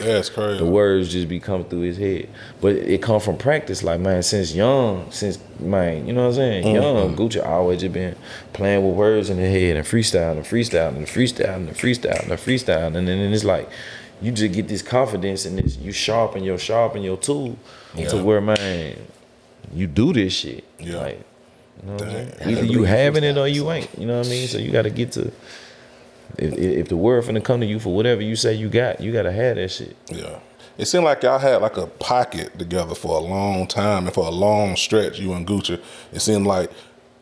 Yeah, it's crazy. the words just be coming through his head. But it come from practice. Like man, since young, since man, you know what I'm saying? Mm-hmm. Young, Gucci always just been playing with words in his head and freestyling and freestyling and freestyling and freestyling and freestyling. And then it's like you just get this confidence and this you sharpen your sharpen your tool to where man, you do this shit. Yeah. Like you know? Dang. Either you having it or you ain't. You know what I mean? So you gotta get to if, if if the word finna come to you for whatever you say you got, you gotta have that shit. Yeah. It seemed like y'all had like a pocket together for a long time and for a long stretch, you and Gucci. It seemed like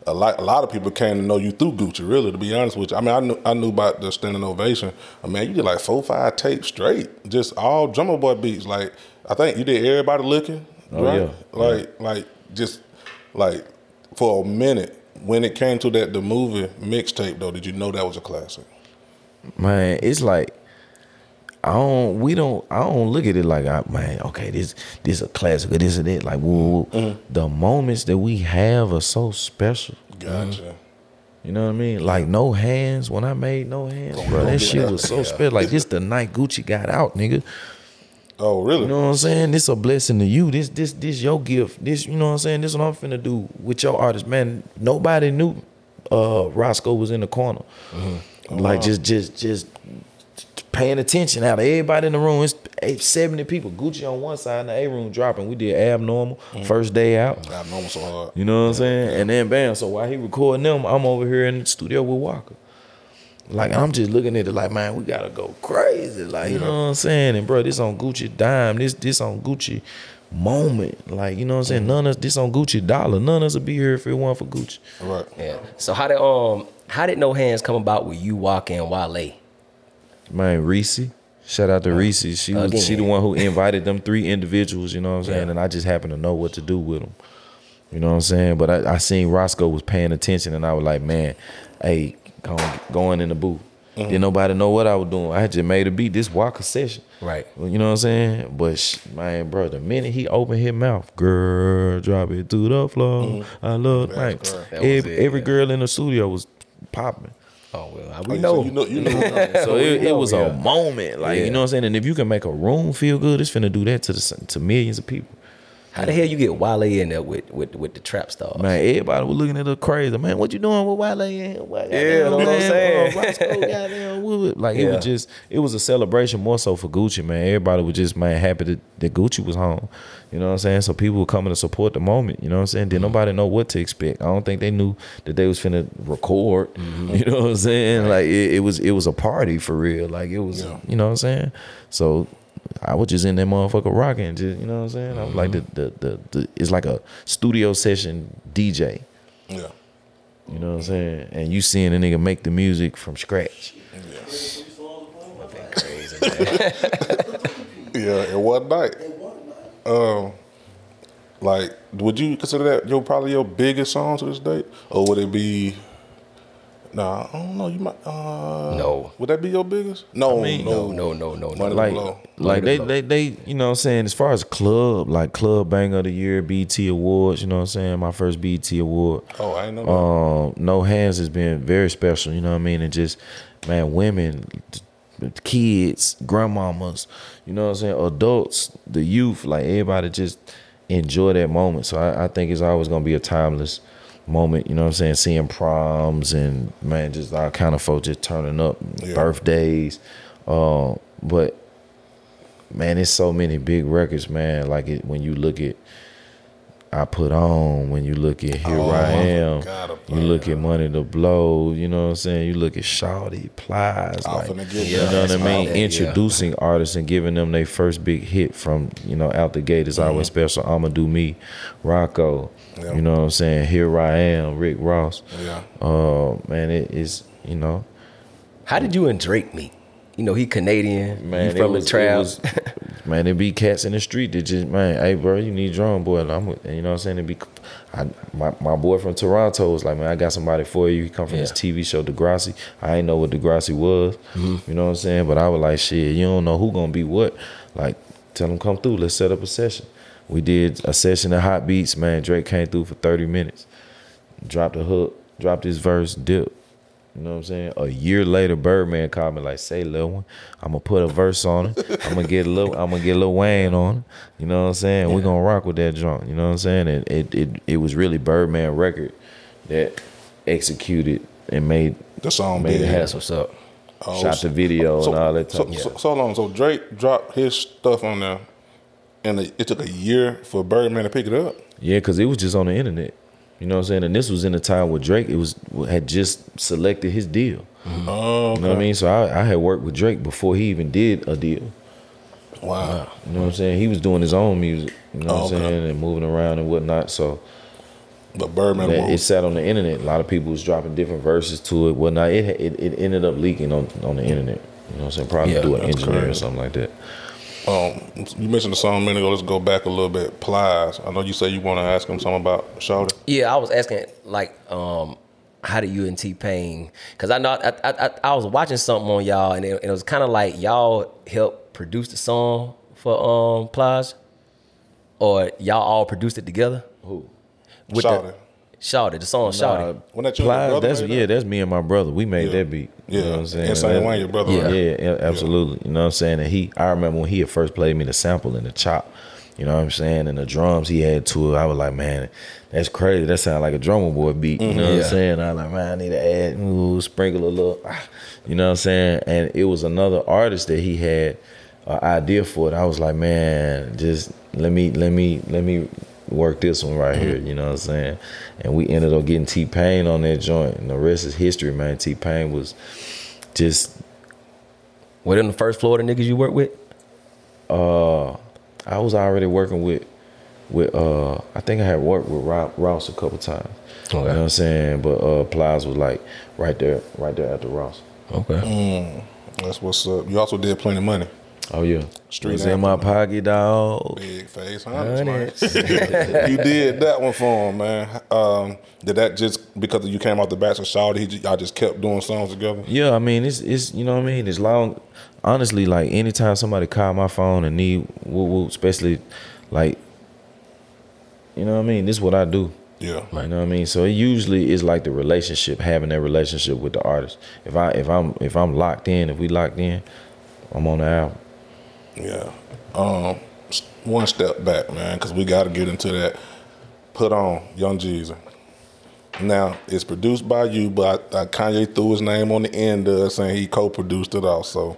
a lot a lot of people came to know you through Gucci, really, to be honest with you. I mean, I knew I knew about the standing ovation. I mean, you did like four, five tapes straight. Just all Drumma Boy beats. Like I think you did everybody looking. Oh, right? yeah. Like like just like for a minute. When it came to that the movie mixtape though, did you know that was a classic? man, it's like I don't. We don't. I don't look at it like, I, man. Okay, this this a classic or this or that. Like, whoa. Mm-hmm. the moments that we have are so special. Gotcha. You know what I mean? Like no hands. When I made no hands, bro, that shit was so special. Like this, the night Gucci got out, nigga. Oh, really? You know what I'm saying? This a blessing to you. This this this your gift. This you know what I'm saying? This what I'm finna do with your artist, man. Nobody knew uh Roscoe was in the corner. like just just just paying attention out of everybody in the room. It's eight, 70 people. Gucci on one side and the A room dropping. We did abnormal. First day out. I so hard. You know what I'm saying? And then bam. So while he recording them, I'm over here in the studio with Waka. Like I'm just looking at it like, man, we gotta go crazy. Like, you know what I'm saying? And bro, this on Gucci dime, this this on Gucci moment. Like, you know what I'm saying? None of us this on Gucci dollar. None of us would be here if it weren't for Gucci. Right. Yeah. So how did um how did No Hands come about with you walking Wale? Man, Reese. Shout out to Reese. She was Again. she the one who invited them three individuals, you know what I'm saying? Yeah. And I just happened to know what to do with them. You know what I'm saying? But I, I seen Roscoe was paying attention and I was like, man, hey, going, going in the booth. Mm-hmm. Didn't nobody know what I was doing. I had just made a beat. This Waka session. Right. You know what I'm saying? But sh- man, bro, the minute he opened his mouth, girl, drop it to the floor. I love man. That's. That Every, it, every yeah. girl in the studio was popping. Oh well, Oh, we you- know. so you know, you know. So it, it was yeah. a moment, like Yeah. you know what I'm saying. And if you can make a room feel good, it's finna do that to the to millions of people. How the hell you get Wale in there with with with the trap stars? Man, everybody was looking at her crazy. Man, what you doing with Wale? And what, Yeah, goddamn, know what I'm saying? Roscoe, goddamn, Wood. Like it was just, it was a celebration more so for Gucci, man. Everybody was just man happy that, that Gucci was home. You know what I'm saying? So people were coming to support the moment. You know what I'm saying? Mm-hmm. Didn't nobody know what to expect. I don't think they knew that they was finna record. You know what I'm saying? Like it, it was, it was a party for real. Like it was, Yeah. you know what I'm saying? So. I was just in that motherfucker rocking, just you know what I'm saying. I was like the, the the the it's like a studio session DJ. Yeah. You know what I'm saying? And you seeing a nigga make the music from scratch. Yeah, in one night. Um, like, would you consider that your probably your biggest song to this date, or would it be? Nah, I don't know. You might. Uh, No. Would that be your biggest? No, mean, no, no, no, no, no. Money Like, like they, they, they, you know what I'm saying? As far as club, like club bang of the year, BET awards, you know what I'm saying? My first BET award. Oh, I ain't know that. Um, no hands has been very special, you know what I mean? And just, man, women, kids, grandmamas, you know what I'm saying? Adults, the youth, like everybody just enjoy that moment. So I, I think it's always gonna be a timeless moment, you know what I'm saying? Seeing proms and man, just all kind of folks just turning up, Yeah. birthdays. Uh, but man, it's so many big records, man. Like it when you look at I put on, when you look at Here Oh, I I Am, forgot you look at Money to Blow, you know what I'm saying? You look at Shawty, Plies, I'm like, finna get you that. know what I mean? all that, yeah. Introducing artists and giving them their first big hit from, you know, out the gate is always special. I'ma do me, Rocko, Mm-hmm. Yeah. you know what I'm saying? Here I Am, Rick Ross. Yeah. Uh, man, it is, you know, How did you and Drake meet? You know, he Canadian. Man, you from was, the was- man, it be cats in the street that just man, hey bro, you need Drumma Boy. And I'm, you know what I'm saying? It be, I, my my boy from Toronto was like, man, I got somebody for you. He come from this TV show Degrassi. I ain't know what Degrassi was. Mm-hmm. You know what I'm saying? But I was like, shit, you don't know who gonna be what. Like, tell him come through. Let's set up a session. We did a session of hot beats. Man, Drake came through for 30 minutes. Dropped a hook, dropped his verse, dipped. You know what I'm saying? A year later, Birdman called me like, "Say, little one, I'm gonna put a verse on it. I'm gonna get a little, I'm gonna get a Lil Wayne on it. You know what I'm saying? We're gonna rock with that joint. You know what I'm saying? And it, it, it was really Birdman record that executed and made The song made it big. happen. That's what's up. Oh, Shot the video so, and all that So, so, so long. So Drake dropped his stuff on there, and it, it took a year for Birdman to pick it up. Yeah, because it was just on the internet. You know what I'm saying? And this was in a time where Drake it was had just selected his deal. Mm-hmm. Oh, You know what I mean? So I, I had worked with Drake before he even did a deal. wow. You know what I'm saying? He was doing his own music. You know Oh, what I'm oh, okay. saying? And moving around and whatnot. So But Birdman, that, it sat on the internet. A lot of people was dropping different verses to it. Whatnot. It it, it ended up leaking on, on the internet. You know what I'm saying? Probably Yeah, through an that's engineer or something like that. Um, you mentioned the song a minute ago. Let's go back a little bit. Plies. I know you say you want to ask him something about Shawty. Yeah, I was asking like, um, how did you and T Pain? Because I know I, I, I, I was watching something on y'all, and it, it was kind of like y'all helped produce the song for um Plage, or y'all all produced it together. Who? With. The, Shawty, the song Shawty. When that your Plies, brother that's made yeah, that? that's me and my brother. We made Yeah. that beat. You Yeah. know what I'm saying? And same That- way your brother Yeah. made Yeah, yeah, absolutely. You know what I'm saying? And he, I remember when he had first played me the sample and the chop. You know what I'm saying? And the drums he had to it. I was like, man, that's crazy. That sounded like a Drumma Boy beat. You know what Yeah. I'm saying? I was like, man, I need to add, ooh, sprinkle a little. ah. You know what I'm saying? And it was another artist that he had an idea for it. I was like, man, just let me, let me, let me work this one right here. You know what I'm saying? And we ended up getting T Pain on that joint, and the rest is history, man. T Pain was just Were them the first Florida niggas you worked with? uh I was already working with with uh I think I had worked with Rob, Ross a couple times. You know what I'm saying? But uh Plies was like right there, right there after Ross. Okay. That's what's up. You also did plenty of money. Oh yeah, Street was in my anthem. pocket, dog. Big face hunters, man. you did that one for him, man. Um, did that just because you came out the bachelor shower? He ju- y'all just kept doing songs together. Yeah, I mean it's it's you know what I mean. It's long. Honestly, like anytime somebody call my phone and need woo woo, especially like you know what I mean. This is what I do. Yeah, You know what I mean? So it usually is like the relationship, having that relationship with the artist. If I if I'm if I'm locked in, if we locked in, I'm on the album. Yeah. Um, one step back, man, because we got to get into that. Put on Young Jeezy. Now it's produced by you, but uh, Kanye threw his name on the end of it, saying he co-produced it also.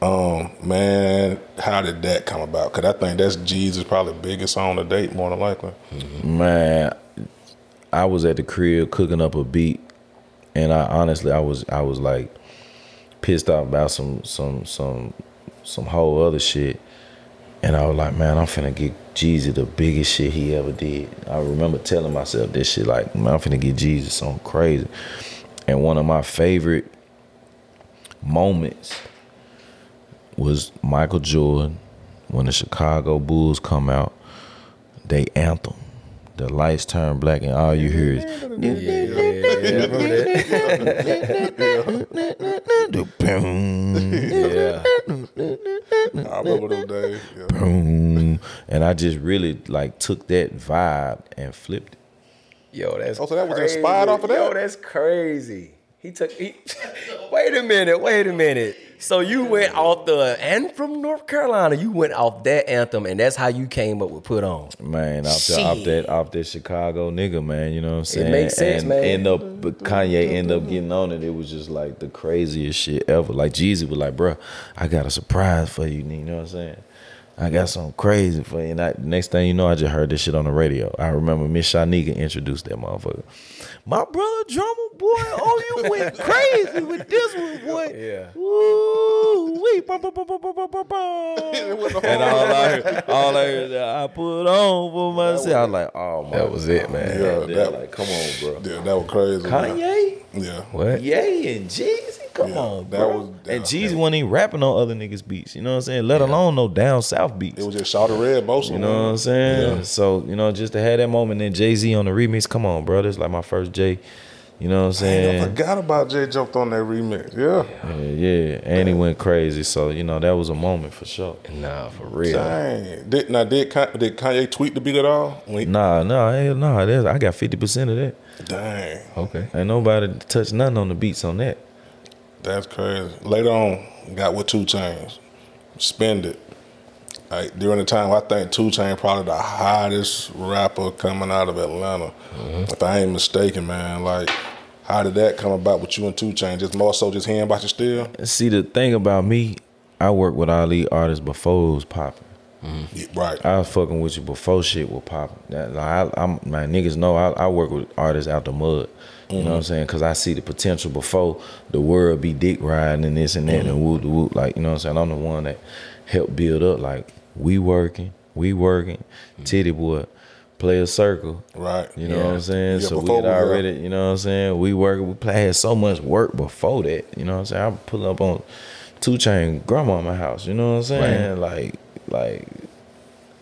Um, man, how did that come about? Cause I think that's Jeezy's probably biggest song to date, more than likely. Man, I was at the crib cooking up a beat, and I honestly I was I was like pissed off about some some some some whole other shit, and I was like, man, I'm finna get Jeezy the biggest shit he ever did. I remember telling myself this shit like, man, I'm finna get Jeezy something crazy, and one of my favorite moments was Michael Jordan when the Chicago Bulls come out, they anthem. The lights turn black and all you hear is yeah. Remember those days. Yeah. boom. And I just really like took that vibe and flipped it. Yo, that's Oh, so that was crazy. inspired off of that? Yo, that's crazy. He took. He, wait a minute. Wait a minute. So you went off the and from North Carolina. You went off that anthem, and that's how you came up with "Put On." Man, off, the, off that off that Chicago nigga, man, you know what I'm saying? makes sense, and man. End up but Kanye end up getting on it. It was just like the craziest shit ever. Like Jeezy was like, bruh, I got a surprise for you, you know what I'm saying? I got something crazy for you. And I, next thing you know, I just heard this shit on the radio. I remember Miss Shanika introduced that motherfucker. My brother Drumma Boy, oh you went crazy with this one, boy. Yeah. Ooh, wee, bum, bum, bum, bum, bum, bum, bum, bum. And all I heard, all I heard, I put on for myself. I was like, oh my, That was it, man. Yeah, that- like, come on, bro. Yeah, that was crazy. man. Kanye, Yeah. What? Yay, and Jeezy, come Yeah, on, that bro. was- and that- Jeezy wasn't even rapping on other niggas' beats. You know what I'm saying? Let alone no down south beats. It was just Shawty Redd most of You know what I'm saying? Yeah. So, you know, just to have that moment, then Jay Z on the remix, come on, bro. That's like my first Jay. You know what I'm Damn, I saying? forgot about Jay jumped on that remix. Yeah. Yeah, yeah. And he went crazy. So, you know, that was a moment for sure. Nah, for real. Dang. Did, now, did, did Kanye tweet the beat at all? When he- Nah, nah, hell nah. That's, I got 50% of that. Dang. Okay. Ain't nobody touch nothing on the beats on that. That's crazy. Later on, got with 2 Chainz. Spend it. Like, during the time, I think Two Chain probably the hottest rapper coming out of Atlanta. Mm-hmm. If I ain't mistaken, man. Like, how did that come about with you and Two Chain? Just more so just hearing about you still? See, the thing about me, I worked with all these artists before it was popping. Mm-hmm. Yeah, right. I was fucking with you before shit was popping. That, like, I, I'm, my niggas know I, I work with artists out the mud. You know what I'm saying? Because I see the potential before the world be dick riding and this and that and whoop whoop. Like, you know what I'm saying? I'm the one that helped build up. Like, we working, we working. Tity Boi, play a circle. Right. You know what I'm saying? Yeah, so we had already, you know what I'm saying? We work, we play, had so much work before that. You know what I'm saying? I'm pulling up on two chain grandma in my house. You know what I'm saying? Like, like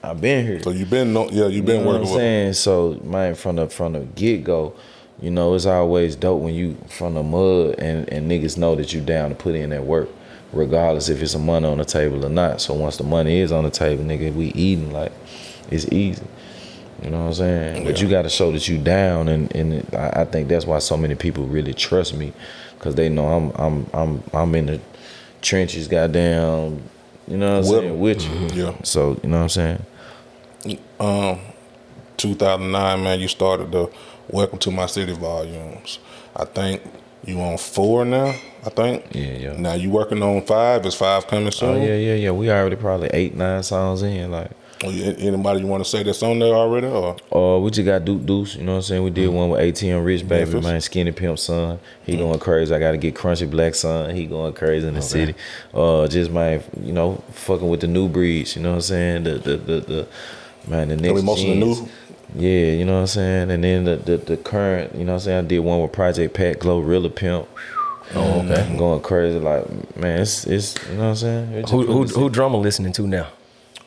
I've been here. So you been, no, yeah, you been you know working what I'm saying? So man, from the from the get go, you know, it's always dope when you from the mud and, and niggas know that you down to put in that work, regardless if it's some money on the table or not. So once the money is on the table, nigga, we eating like it's easy. You know what I'm saying? But you got to show that you down, and and I, I think that's why so many people really trust me, because they know I'm I'm I'm I'm in the trenches, goddamn. You know what I'm With saying? With you. Mhm. Yeah. So you know what I'm saying? um, 2009, man, you started the Welcome to My City volumes. I think you on four now. I think. Yeah, yeah. Now you working on five. Is five coming soon? Oh yeah, yeah, yeah. We already probably eight, nine songs in. Like, you- Anybody you want to say that's on there already? Or uh, we just got Duke Deuce. You know what I'm saying? We did one with ATM Richbaby, Memphis. man. Skinny Pimp son. He going crazy. I got to get Crunchy Black son. He going crazy in the city. Uh, just my, you know, fucking with the new breeds. You know what I'm saying? The the the, the man, the next. most of the new? Yeah, you know what I'm saying? And then the, the the current, you know what I'm saying? I did one with Project Pat GloRilla Pimp. Oh, okay. I'm going crazy. Like, man, it's it's you know what I'm saying. Who who who Drumma listening to now?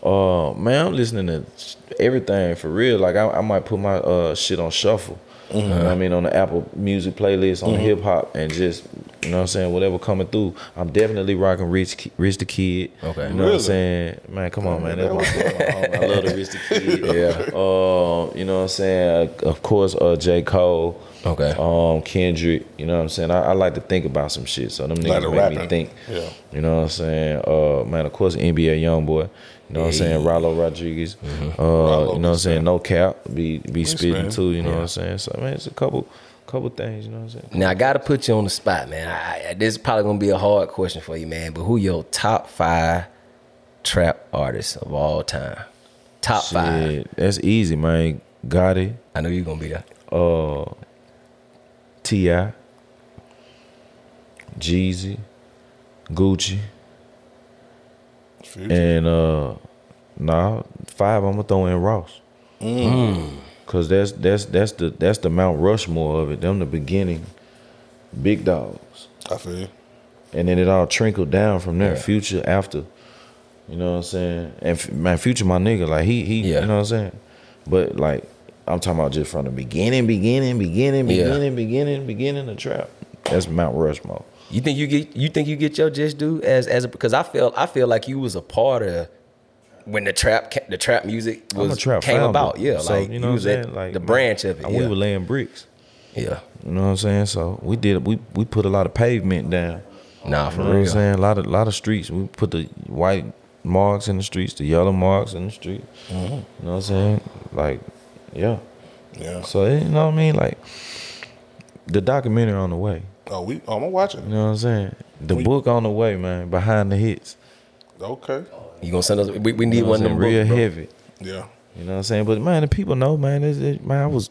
Uh, man, I'm listening to everything for real. Like, I, I might put my uh shit on shuffle. You know what I mean, on the Apple Music playlist, on hip hop, and just you know what I'm saying, whatever coming through. I'm definitely rocking Rich, Rich the Kid. Okay. you know what I'm saying, man. Come on, man. That's my. I love the Rich the Kid. Yeah. Uh, you know what I'm saying. Of course, uh, J Cole. Okay. Um, Kendrick. You know what I'm saying. I, I like to think about some shit, so them Like niggas the make me think. Yeah. You know what I'm saying? Uh, man, of course, NBA YoungBoy. You know what I'm saying? Rylo Rodriguez. Uh, Mm-hmm. Rylo you know what I'm was saying? No cap. Be be spitting spitting. too. You know what I'm saying? So man, it's a couple couple things. You know what I'm saying? Now I gotta put you on the spot, man. I, I- this is probably gonna be a hard question for you, man. But who your top five trap artists of all time? Top five. That's easy, man. Gotti, I know you're gonna be there. uh, T.I., Jeezy, Gucci, Future. and uh, nah, five. I'm gonna throw in Ross. Cause that's that's that's the that's the Mount Rushmore of it. Them the beginning, big dogs, I feel you. and then it all trickled down from there. Yeah. Future after, you know what I'm saying? And f- man, Future my nigga, like he he, Yeah. you know what I'm saying? But like I'm talking about just from the beginning, beginning, beginning, Yeah. beginning, beginning, beginning of trap. That's Mount Rushmore. You think you get you think you get your just due as as a, because I feel I feel like you was a part of when the trap the trap music was trap came founder. about. Yeah, so, like you know you was at? Like the branch of it. and Yeah. We were laying bricks. yeah. You know what I'm saying? So we did we we put a lot of pavement down. Nah, You for know what I'm real. saying? A lot of lot of streets. We put the white marks in the streets, the yellow marks in the street. Mm-hmm. You know what I'm saying? Like, yeah. Yeah. So you know what I mean? Like the documentary on the way. Oh, we. Oh, I'm gonna watch it. You know what I'm saying? The We- book on the way, man. Behind the hits. Okay. You gonna send us? We, we need You know one of them? Real books, bro. heavy. Yeah. You know what I'm saying? But man, the people know, man. It's, it, man, I was.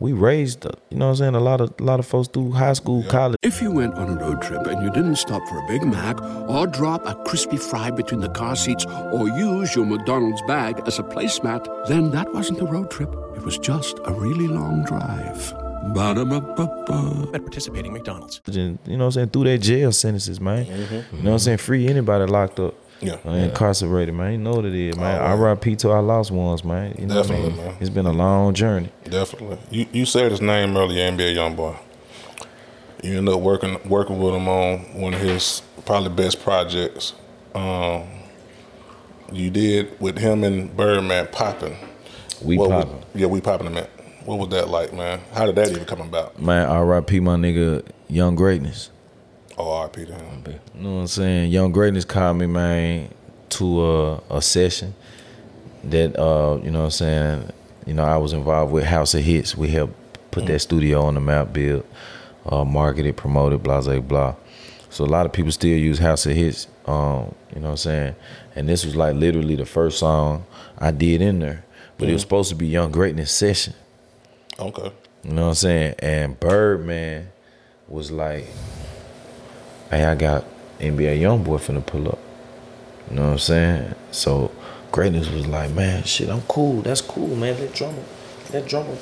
We raised, uh, you know what I'm saying? A lot of a lot of folks through high school, college. If you went on a road trip and you didn't stop for a Big Mac or drop a crispy fry between the car seats or use your McDonald's bag as a placemat, then that wasn't a road trip. It was just a really long drive. Ba-da-ba-ba-ba. at participating McDonald's. you know what I'm saying, through their jail sentences, man. You know what I'm saying? Free anybody locked up. Yeah. uh, incarcerated, man. You know what it is, man. Oh, I RIP to our lost ones, man. You know what I Definitely, mean? man. It's been a long journey. Definitely. You you said his name earlier, NBA Young Boy. You end up working working with him on one of his probably best projects. Um, you did with him and Birdman popping. We popping. Yeah, we popping man. What was that like, man? How did that even come about? Man, RIP my nigga Young Greatness. Oh, RP to him. You know what I'm saying? Young Greatness called me, man, to a, a session that uh, you know what I'm saying, you know, I was involved with House of Hits. We helped put that studio on the map, build, uh, marketed, promoted, blah blah blah. So a lot of people still use House of Hits, um, you know what I'm saying? And this was like literally the first song I did in there. But it was supposed to be Young Greatness session. Okay. You know what I'm saying? And Birdman was like, hey, I got NBA Youngboy finna pull up. You know what I'm saying? So Greatness was like, man, shit, I'm cool. That's cool, man. Let Drumma, let Drumma,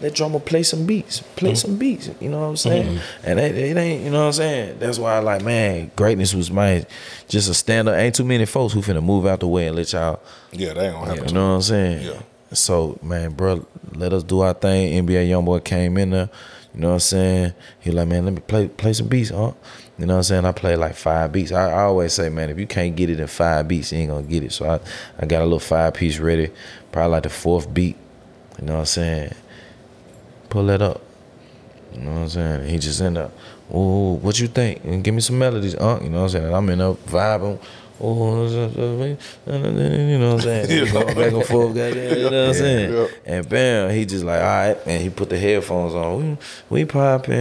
let Drumma play some beats. Play some beats. You know what I'm saying? And it, it ain't, you know what I'm saying? That's why I like, man, Greatness was my just a stand up. Ain't too many folks who finna move out the way and let y'all Yeah, that ain't gonna happen. you know what I'm saying? Yeah. So, man, bro, let us do our thing. NBA YoungBoy came in there. You know what I'm saying? He like, man, let me play play some beats, huh? You know what I'm saying? I play like five beats. I, I always say, man, if you can't get it in five beats, you ain't gonna get it. So I, I got a little five piece ready, probably like the fourth beat. You know what I'm saying? Pull that up. You know what I'm saying? He just end up, oh, what you think? And give me some melodies, uh, you know what I'm saying? And I'm in up vibing. Oh, you know what I'm saying? We going back and forth, goddamn, you know what I'm saying? yeah. And bam, he just like, all right, and he put the headphones on. We, we popping,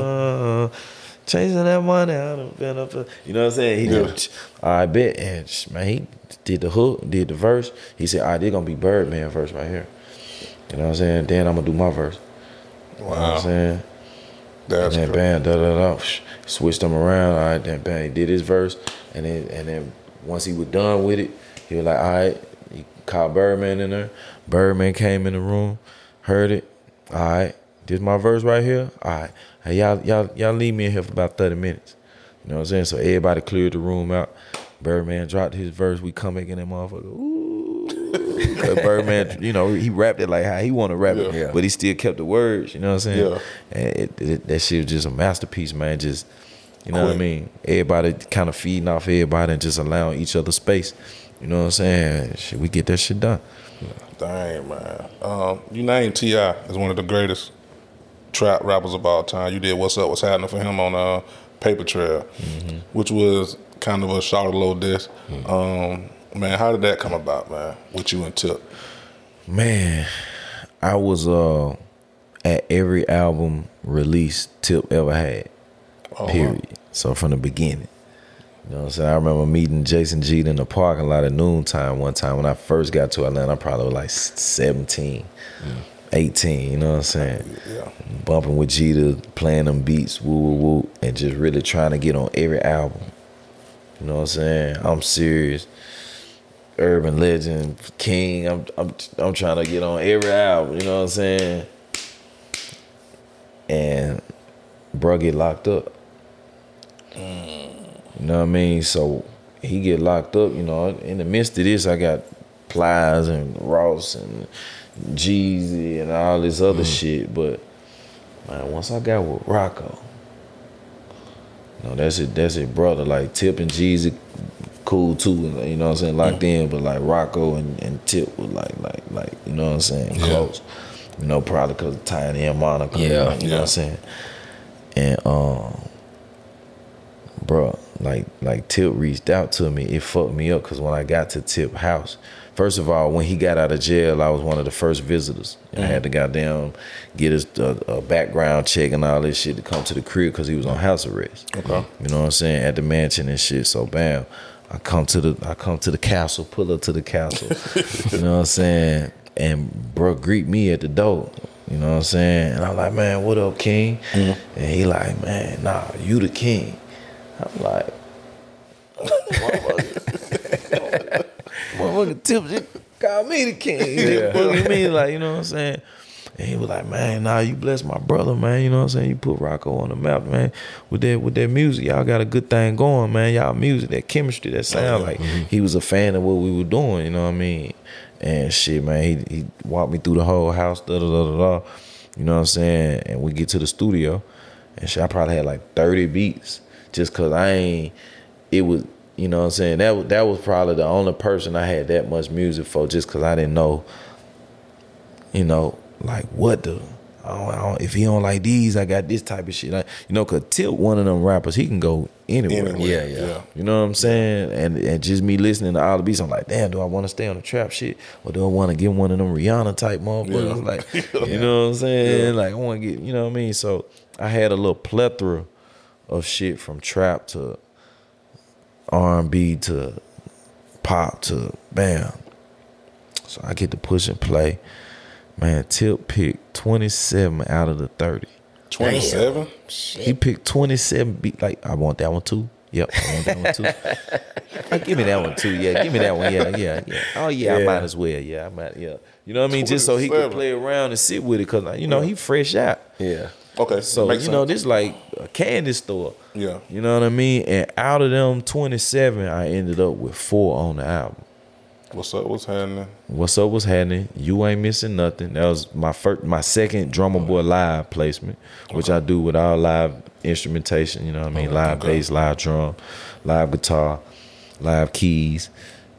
uh, chasing that money out of been up. You know what I'm saying? He just, all right, bet, and man, he did the hook, did the verse. He said, all right, they're gonna be Birdman verse right here. You know what I'm saying? Then I'm gonna do my verse. You know what Wow. I'm saying? That's and then bam, da da da, switched them around. All right, then bam, he did his verse, and then and then once he was done with it, he was like, all right, he called Birdman in there. Birdman came in the room, heard it. All right, this my verse right here. All right, hey y'all y'all y'all leave me in here for about thirty minutes. You know what I'm saying? So everybody cleared the room out. Birdman dropped his verse. We come back in that motherfucker. Ooh, Birdman, you know, he rapped it like how he want to rap it, Yeah. but he still kept the words. You know what I'm saying? Yeah. And it, it, that shit was just a masterpiece, man. Just you know what I mean? Everybody kind of feeding off everybody and just allowing each other space. You know what I'm saying? Shit, we get that shit done. Dang, man. Um, you named T.I. as one of the greatest trap rappers of all time. You did What's Up, What's Happening for him on uh, Paper Trail, Mm-hmm. which was kind of a short little diss. Um, man, how did that come about, man, What you and Tip? Man, I was uh at every album release Tip ever had. Oh, Period. So from the beginning. You know what I'm saying? I remember meeting Jason Jeter in the parking lot at noontime one time when I first got to Atlanta. I probably was like 17, 18, you know what I'm saying? Yeah. Bumping with Jeter, playing them beats, woo woo woo, and just really trying to get on every album. You know what I'm saying? I'm serious. Urban Legend, King. I'm I'm I'm trying to get on every album. You know what I'm saying? And bro get locked up. You know what I mean? So he get locked up. You know, in the midst of this, I got Plies and Ross and Jeezy and all this other mm. shit. But man, once I got with Rocko, you know, that's it. That's it, brother. Like Tip and Jeezy, cool too. You know what I'm saying? Locked in, but like Rocko and, and Tip were like, like, like, you know what I'm saying? Yeah. Close. You know, probably because of Tiny and Monica. Yeah. like, you know Yeah. what I'm saying? And um, bro, like like Tip reached out to me. It fucked me up because when I got to Tip house, first of all, when he got out of jail, I was one of the first visitors. I had to goddamn get his uh, a background check and all this shit to come to the crib because he was on house arrest. Okay. You know what I'm saying? At the mansion and shit. So bam, I come to the I come to the castle, pull up to the castle. you know what I'm saying? And bro greet me at the door. You know what I'm saying? And I'm like, man, what up, King? Mm-hmm. And he like, man, nah, you the king. I'm like, motherfucker, motherfucker Tip call me the king. He just boogie me like, you know what I'm saying? And he was like, man, nah, you bless my brother, man. You know what I'm saying? You put Rocko on the map, man. With that with that music, y'all got a good thing going, man. Y'all music, that chemistry, that sound oh, like mm-hmm. he was a fan of what we were doing, you know what I mean? And shit, man, he he walked me through the whole house, da da da da da. You know what I'm saying? And we get to the studio, and shit, I probably had like 30 beats just cause I ain't it was you know what I'm saying that was that was probably the only person I had that much music for just cause I didn't know you know like what the I don't, I don't, if he don't like these I got this type of shit Like, you know cause Tilt one of them rappers he can go anywhere Anywhere, Yeah, yeah. yeah. you know what I'm saying and and just me listening to all the beats I'm like damn do I want to stay on the trap shit or do I want to get one of them Rihanna type motherfuckers Yeah. like you know what I'm saying like I want to get you know what I mean so I had a little plethora of shit from trap to R&B to pop to bam. So I get to push and play. Man, Tip picked 27 out of the 30. 27? He picked 27 beat like I want that one too. Yep, I want that one too. Uh, give me that one too. Yeah, give me that one. Yeah, yeah, yeah. Oh yeah, I might as well. Yeah, I might. Yeah, you know what I mean. Just so he could play around and sit with it, cause you know he fresh out. Yeah. Okay. So makes you know, sense. this like a candy store. Yeah. You know what I mean? And out of them 27, I ended up with four on the album. What's up? What's happening? What's up? What's happening? You ain't missing nothing. That was my first, my second Drumma Boy live placement, which I do with all live instrumentation. You know what I mean? live okay. bass, live drum, live guitar, live keys.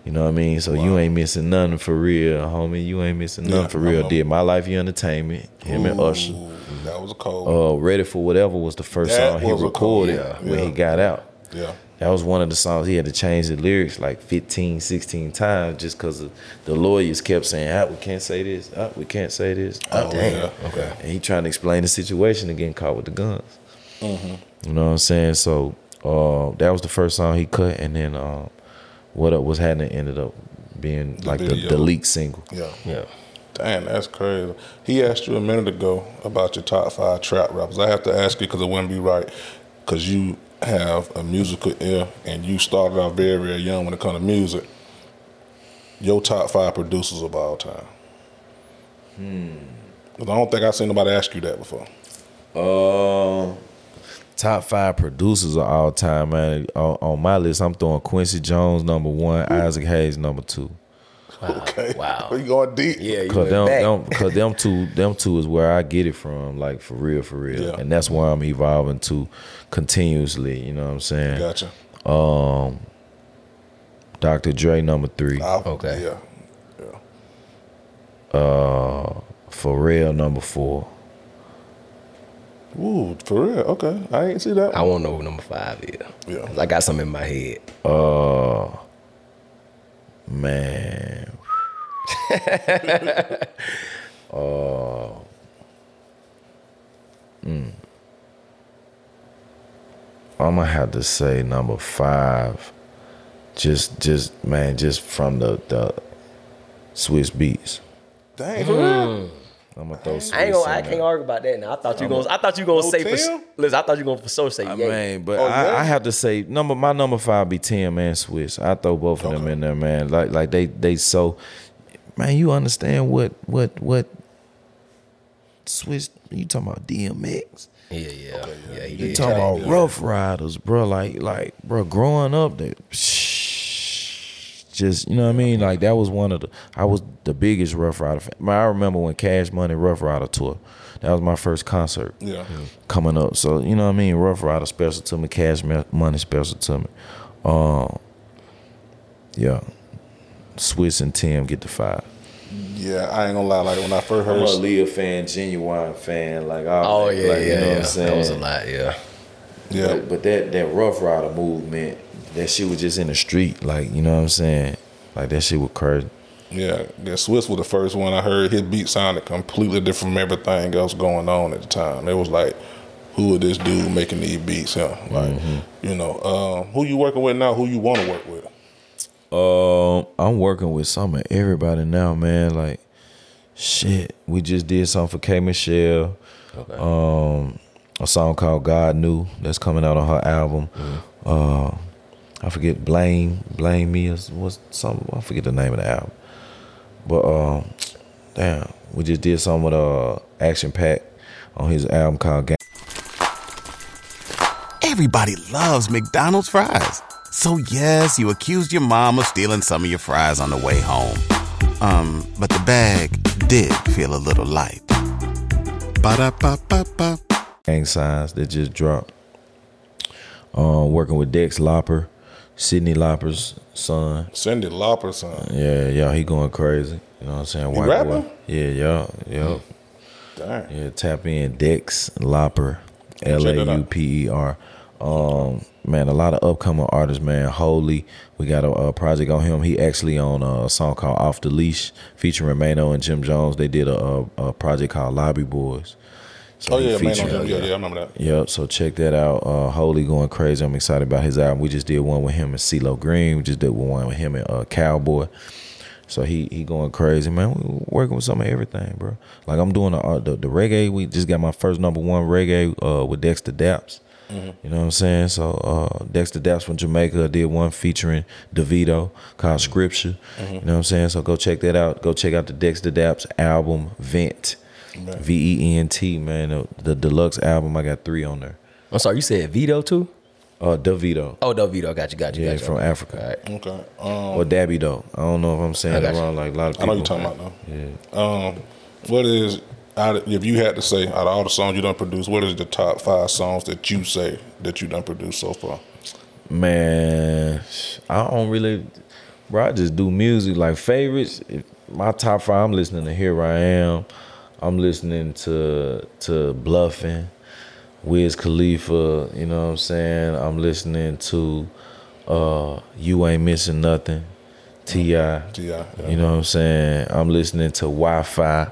You know what I mean? So you ain't missing nothing for real, homie. You ain't missing nothing Yeah, for real. Did my life your entertainment? Him and Usher. That was a cold. Uh, Ready for Whatever was the first That song he a cold- recorded yeah, when yeah. he got out. yeah. That was one of the songs he had to change the lyrics like 15, 16 times just because the lawyers kept saying, ah, we can't say this, ah, we can't say this. ah." Oh, yeah. Okay. And he trying to explain the situation and getting caught with the guns. Mm-hmm. You know what I'm saying? So uh, that was the first song he cut, and then um, What Up Was Happening ended up being like the, the leak single. Yeah. Yeah. Damn, that's crazy. He asked you a minute ago about your top five trap rappers. I have to ask you because it wouldn't be right. Because you have a musical ear and you started out very, very young when it comes to music. Your top five producers of all time. 'Cause I don't think I've seen nobody ask you that before. Um, top five producers of all time, man. On, on my list, I'm throwing Quincy Jones number one, Isaac Hayes number two. Okay. Wow. you going deep? Yeah, you Cause went them, them, cause them two, them two is where I get it from, like for real, for real, Yeah. and that's where I'm evolving to continuously. You know what I'm saying? Gotcha. Um, Dr. Dre number three, I- Okay. Yeah. uh, Pharrell number four. Ooh, for real. Okay. I ain't see that. I won't know who number five is. Yeah. 'Cause I got some in my head. Uh, man. uh, mm. I'm gonna have to say number five. Just, just man, just from the the Swizz Beatz. Dang, for real? I'm gonna throw. Swizz I ain't gonna. I can't there. argue about that. Now I thought you gonna. I thought you gonna No say for. Listen, I thought you gonna for sure say I yeah. mean, but Oh, I, yeah? I have to say number my number five be Tim and Swizz. I throw both of them in there, man. Like like they they so man, you understand what what what Swizz you talking about DMX? Yeah, yeah, yeah. he You talking about. Ruff Ryders, bro? Like like bro, growing up, they just you know what I mean. Like that was one of the I was the biggest Ruff Ryder fan. I remember when Cash Money Ruff Ryder tour. That was my first concert Yeah. coming up. So you know what I mean. Ruff Ryder special to me. Cash Money special to me. Um, yeah. Swizz and Tim get the five. Yeah, I ain't gonna lie. Like when I first heard, I'm heard, Aaliyah fan, genuine fan. Like, Oh like, yeah, like, yeah, you know yeah. what I'm saying. That was a lot. Yeah. yeah, But, but that that Ruff Ryder movement, that shit was just in the street. Like, you know what I'm saying. Like that shit was crazy. yeah, yeah. Swizz was the first one I heard. His beat sounded completely different from everything else going on at the time. It was like, who is this dude making these beats? Him, like, you know, um, who you working with now? Who you want to work with? Um, I'm working with some of everybody now, man. Like, shit, we just did something for K Michelle. Okay. Um, a song called God Knew that's coming out on her album. Uh, I forget Blame Blame Me or what's some I forget the name of the album. But um, damn, we just did some with uh Action Pack on his album called Gang. Everybody loves McDonald's fries. So yes, you accused your mom of stealing some of your fries on the way home. Um, but the bag did feel a little light. Ba-da-ba-ba-ba. gang signs that just dropped. Um, working with Dex Lauper, Cyndi Lauper's son. Cyndi Lauper, son. Yeah, yeah, he going crazy. You know what I'm saying? He rapping? Yeah, yeah, yeah. Dang. Yeah, tap in Dex Lauper, L. A U P E R. Um, man, a lot of upcoming artists, man. Holy, we got a, a project on him. He actually on a song called Off the Leash featuring Maino and Jim Jones. They did a, a, a project called Lobby Boyz. So Oh yeah, man. Yeah, yeah, I remember that. Yep. So check that out. Uh, Holy going crazy. I'm excited about his album. We just did one with him and CeeLo Green. We just did one with him and uh, Cowboy. So he he going crazy, man. We working with some of everything, bro. Like I'm doing the, uh, the the reggae. We just got my first number one reggae uh, with Dexta Daps. You know what I'm saying? So uh, Dexta Daps from Jamaica did one featuring DeVito called Scripture. You know what I'm saying? So go check that out. Go check out the Dexta Daps album Vent. V E N T, man. The, the deluxe album, I got three on there. I'm sorry. You said Vito too? Uh, Davido. Oh, no, Vito. Got you. Got you. Yeah, got you. from Okay. Africa. All right. Okay. Um, Or Davido. I don't know if I'm saying I it got you. wrong. Like a lot of people. I know people. you're talking about though. Yeah. now. Um, what is of, if you had to say out of all the songs you done produced, what is the top five songs that you say that you done produced so far? Man, I don't really, bro. I just do music like favorites. If my top five, I'm listening to Here I Am. I'm listening to to Bluffing, Wiz Khalifa. You know what I'm saying? I'm listening to uh You Ain't Missing Nothing, Ti. T.I., You know what I'm saying? I'm listening to Wi-Fi,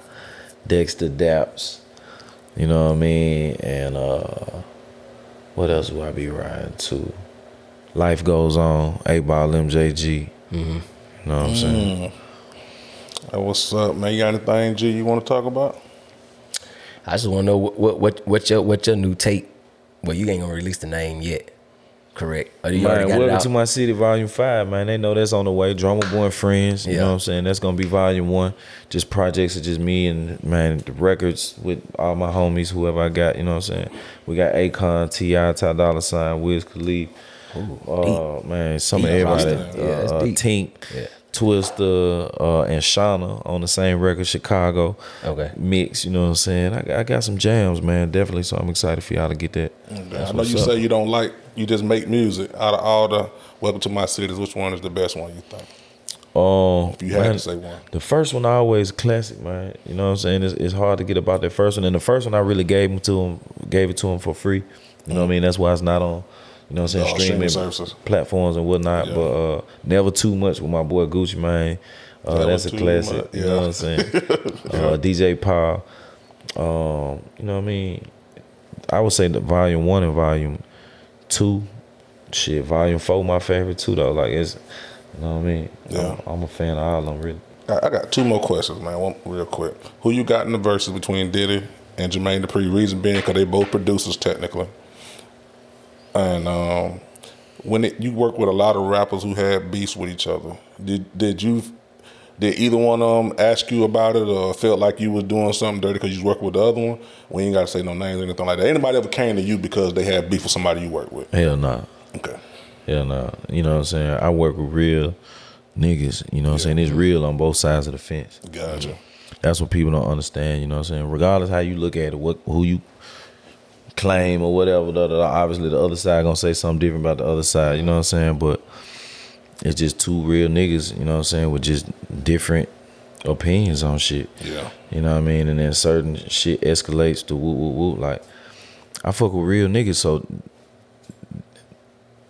Dexta Daps. You know what I mean? And uh what else do I be riding to? Life goes on. 8Ball MJG. Mm-hmm. You know what I'm saying? Hey, what's up, man? You got anything, G, you want to talk about? I just want to know what, what what what your what your new tape. Well, you ain't gonna release the name yet. correct? Or you Man, got it welcome out? to my city, volume five, man. They know that's on the way. Drumma Boy and Friends. You Yeah. know what I'm saying? That's gonna be volume one. Just projects of just me and man, the records with all my homies, whoever I got, you know what I'm saying? We got Akon, T.I., Ty Dolla Sign, Wiz Khalif. uh man, some of Deep. everybody. Yeah, uh, that's uh, deep. Tink, Yeah. Twista, uh, and Shawnna on the same record, Chicago. Okay. Mix, you know what I'm saying? I got, I got some jams, man, definitely. So I'm excited for y'all to get that. I know you up. say you don't like, you just make music. Out of all the Welcome to My Cities, which one is the best one you think? Um, If you had man, to say one. The first one always classic, man. You know what I'm saying? It's, it's hard to get about that first one. And the first one I really gave him to him, gave it to him for free. You know what I mean? That's why it's not on, you know what I'm saying, streaming services. platforms and whatnot. Yeah. But uh, never too much with my boy Gucci Mane. Uh, that's a classic. much, You know what I'm saying? uh, DJ Paul. Um, you know what I mean? I would say the volume one and volume two. Shit, volume four my favorite too though. Like it's you know what I mean? Yeah. I'm, I'm a fan of all of them really. I I got two more questions, man. One real quick. Who you got in the Verzuz between Diddy and Jermaine Dupri? Reason being, because they both producers technically. And um, when it, you work with a lot of rappers who had beefs with each other, did did you did either one of them ask you about it or felt like you was doing something dirty because you was working with the other one? We ain't got to say no names or anything like that. Anybody ever came to you because they had beef with somebody you work with? Hell nah. Okay. Hell nah. You know what I'm saying? I work with real niggas, you know what I'm saying? It's real on both sides of the fence. Gotcha. That's what people don't understand, you know what I'm saying? Regardless how you look at it, what who you claim or whatever, da, da, da, obviously the other side gonna say something different about the other side, you know what I'm saying? But it's just two real niggas, you know what I'm saying, with just different opinions on shit. Yeah. You know what I mean? And then certain shit escalates to woo woo woo. Like I fuck with real niggas, so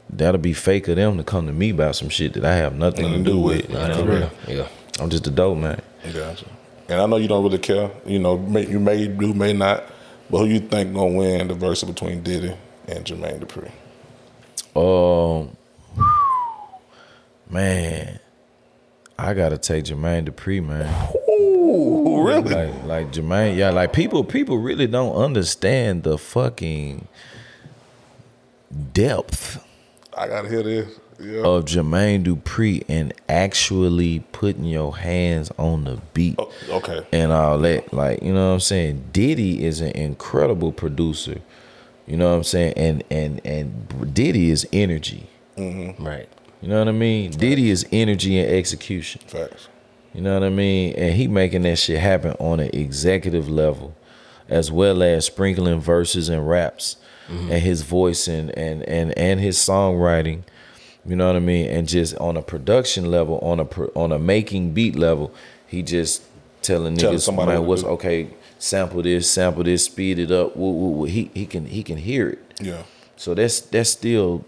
that'll be fake of them to come to me about some shit that I have nothing to do with. you Nah, know for I mean? real. Yeah. I'm just a dope man. Gotcha. And I know you don't really care. You know, may, you may do, may not. But who you think gonna win the verse between Diddy and Jermaine Dupri? Um, man, I gotta take Jermaine Dupri, man. Ooh, really? Like, like Jermaine, yeah, like people, people really don't understand the fucking depth I gotta hear this. Yeah. of Jermaine Dupri and actually putting your hands on the beat. Oh, okay. and all that. Like, you know what I'm saying? Diddy is an incredible producer. You know what I'm saying? And and and Diddy is energy. Mm-hmm. Right. You know what I mean? Diddy is energy and execution. Facts. You know what I mean? And he making that shit happen on an executive level, as well as sprinkling verses and raps, mm-hmm. and his voice and and and and his songwriting. You know what I mean? And just on a production level, on a on a making beat level, he just telling Telling niggas, somebody man, what's okay? Sample this, sample this, speed it up. Woo, woo, woo. He he can he can hear it. Yeah. So that's that's still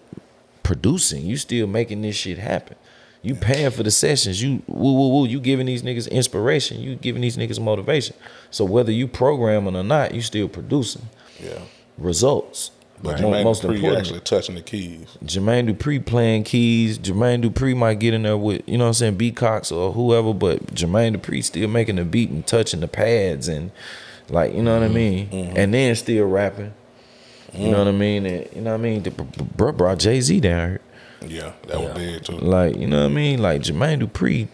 producing. You still making this shit happen. You paying for the sessions. You woo woo woo. You giving these niggas inspiration. You giving these niggas motivation. So whether you programming or not, you still producing Yeah. results. But Mo- Jermaine most Dupri importantly, actually touching the keys. Jermaine Dupri playing keys. Jermaine Dupri might get in there with, you know what I'm saying, B Cox or whoever, but Jermaine Dupri still making the beat and touching the pads and like, you know what I mm-hmm. mean? Mm-hmm. And then still rapping. You know what I mm-hmm. mean? And, you know what I mean? The, br- br- bro brought Jay Z down here. Yeah, that was big too. Like, you know what I mean? Like Jermaine Dupri,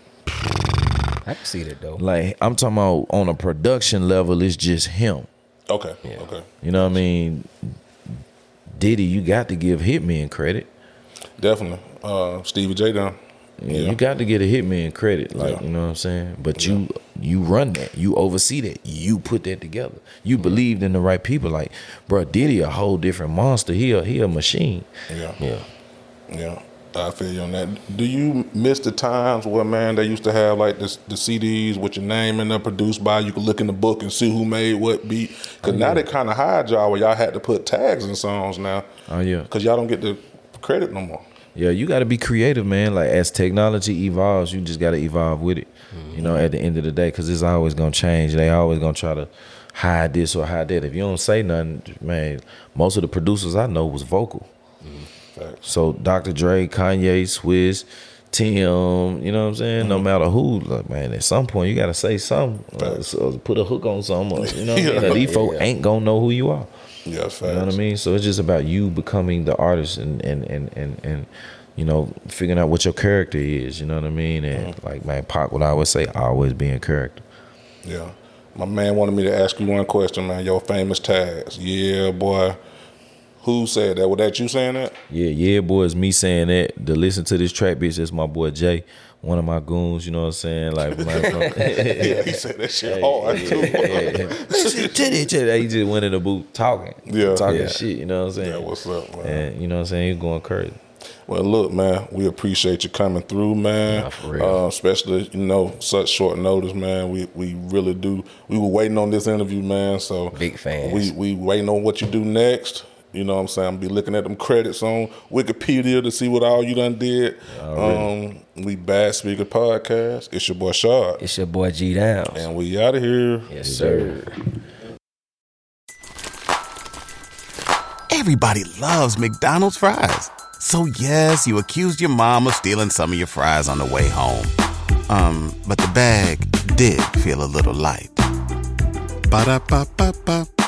I can see that though. like I'm talking about on a production level, it's just him. Okay. Okay. You know what I mean? Diddy, you got to give Hitman credit. Definitely. Uh, Stevie J down. Yeah, Yeah. You got to get a hitman credit, like Yeah. you know what I'm saying. But you you run that, you oversee that, you put that together. You believed in the right people, like bro. Diddy a whole different monster. He a he a machine. Yeah. Yeah. Yeah. I feel you on that. Do you miss the times where man they used to have like this, the CDs with your name and they're produced by? You could look in the book and see who made what beat. Cause oh, now they kind of hide y'all where y'all had to put tags in songs now. Oh yeah, Cause y'all don't get the credit no more. yeah. You got to be creative, man. Like as technology evolves, you just got to evolve with it. You know, mm-hmm. at the end of the day, because it's always gonna change. They always gonna try to hide this or hide that. If you don't say nothing, man, most of the producers I know was vocal. So Dr. Dre, Kanye, Swizz, Tim, you know what I'm saying? No matter who, like, man, at some point you gotta say something. Uh, so put a hook on something. Or, you know what I mean? These folk Yeah. ain't gonna know who you are. Yeah, facts. You know what I mean? So it's just about you becoming the artist and and and and, and you know figuring out what your character is. You know what I mean? And Mm-hmm. like man, Pac, I always say, always be in character. Yeah. My man wanted me to ask you one question, man. Your famous tags. Yeah, boy. Who said that? Was that you saying that? Yeah, yeah, boy, it's me saying that. To listen to this track, bitch, that's my boy Jay, one of my goons. You know what I'm saying? Like, man, from, yeah, he said that shit hard too. Listen to this, that. He just went in the booth talking, Yeah. talking Yeah. shit. You know what I'm saying? Yeah, what's up, man? And you know what I'm saying? He's going crazy. Well, look, man, we appreciate you coming through, man. Nah, for real. Uh, especially, you know, such short notice, man. We we really do. We were waiting on this interview, man. So Big fans. We we waiting on what you do next. You know what I'm saying? I'm be looking at them credits on Wikipedia to see what all you done did. Um, we Bad Speaker Podcast. It's your boy Shad. It's your boy G Downs. And we out of here. Yes, sir. Everybody loves McDonald's fries. So yes, you accused your mom of stealing some of your fries on the way home. Um, but the bag did feel a little light. Ba-da-ba-ba-ba.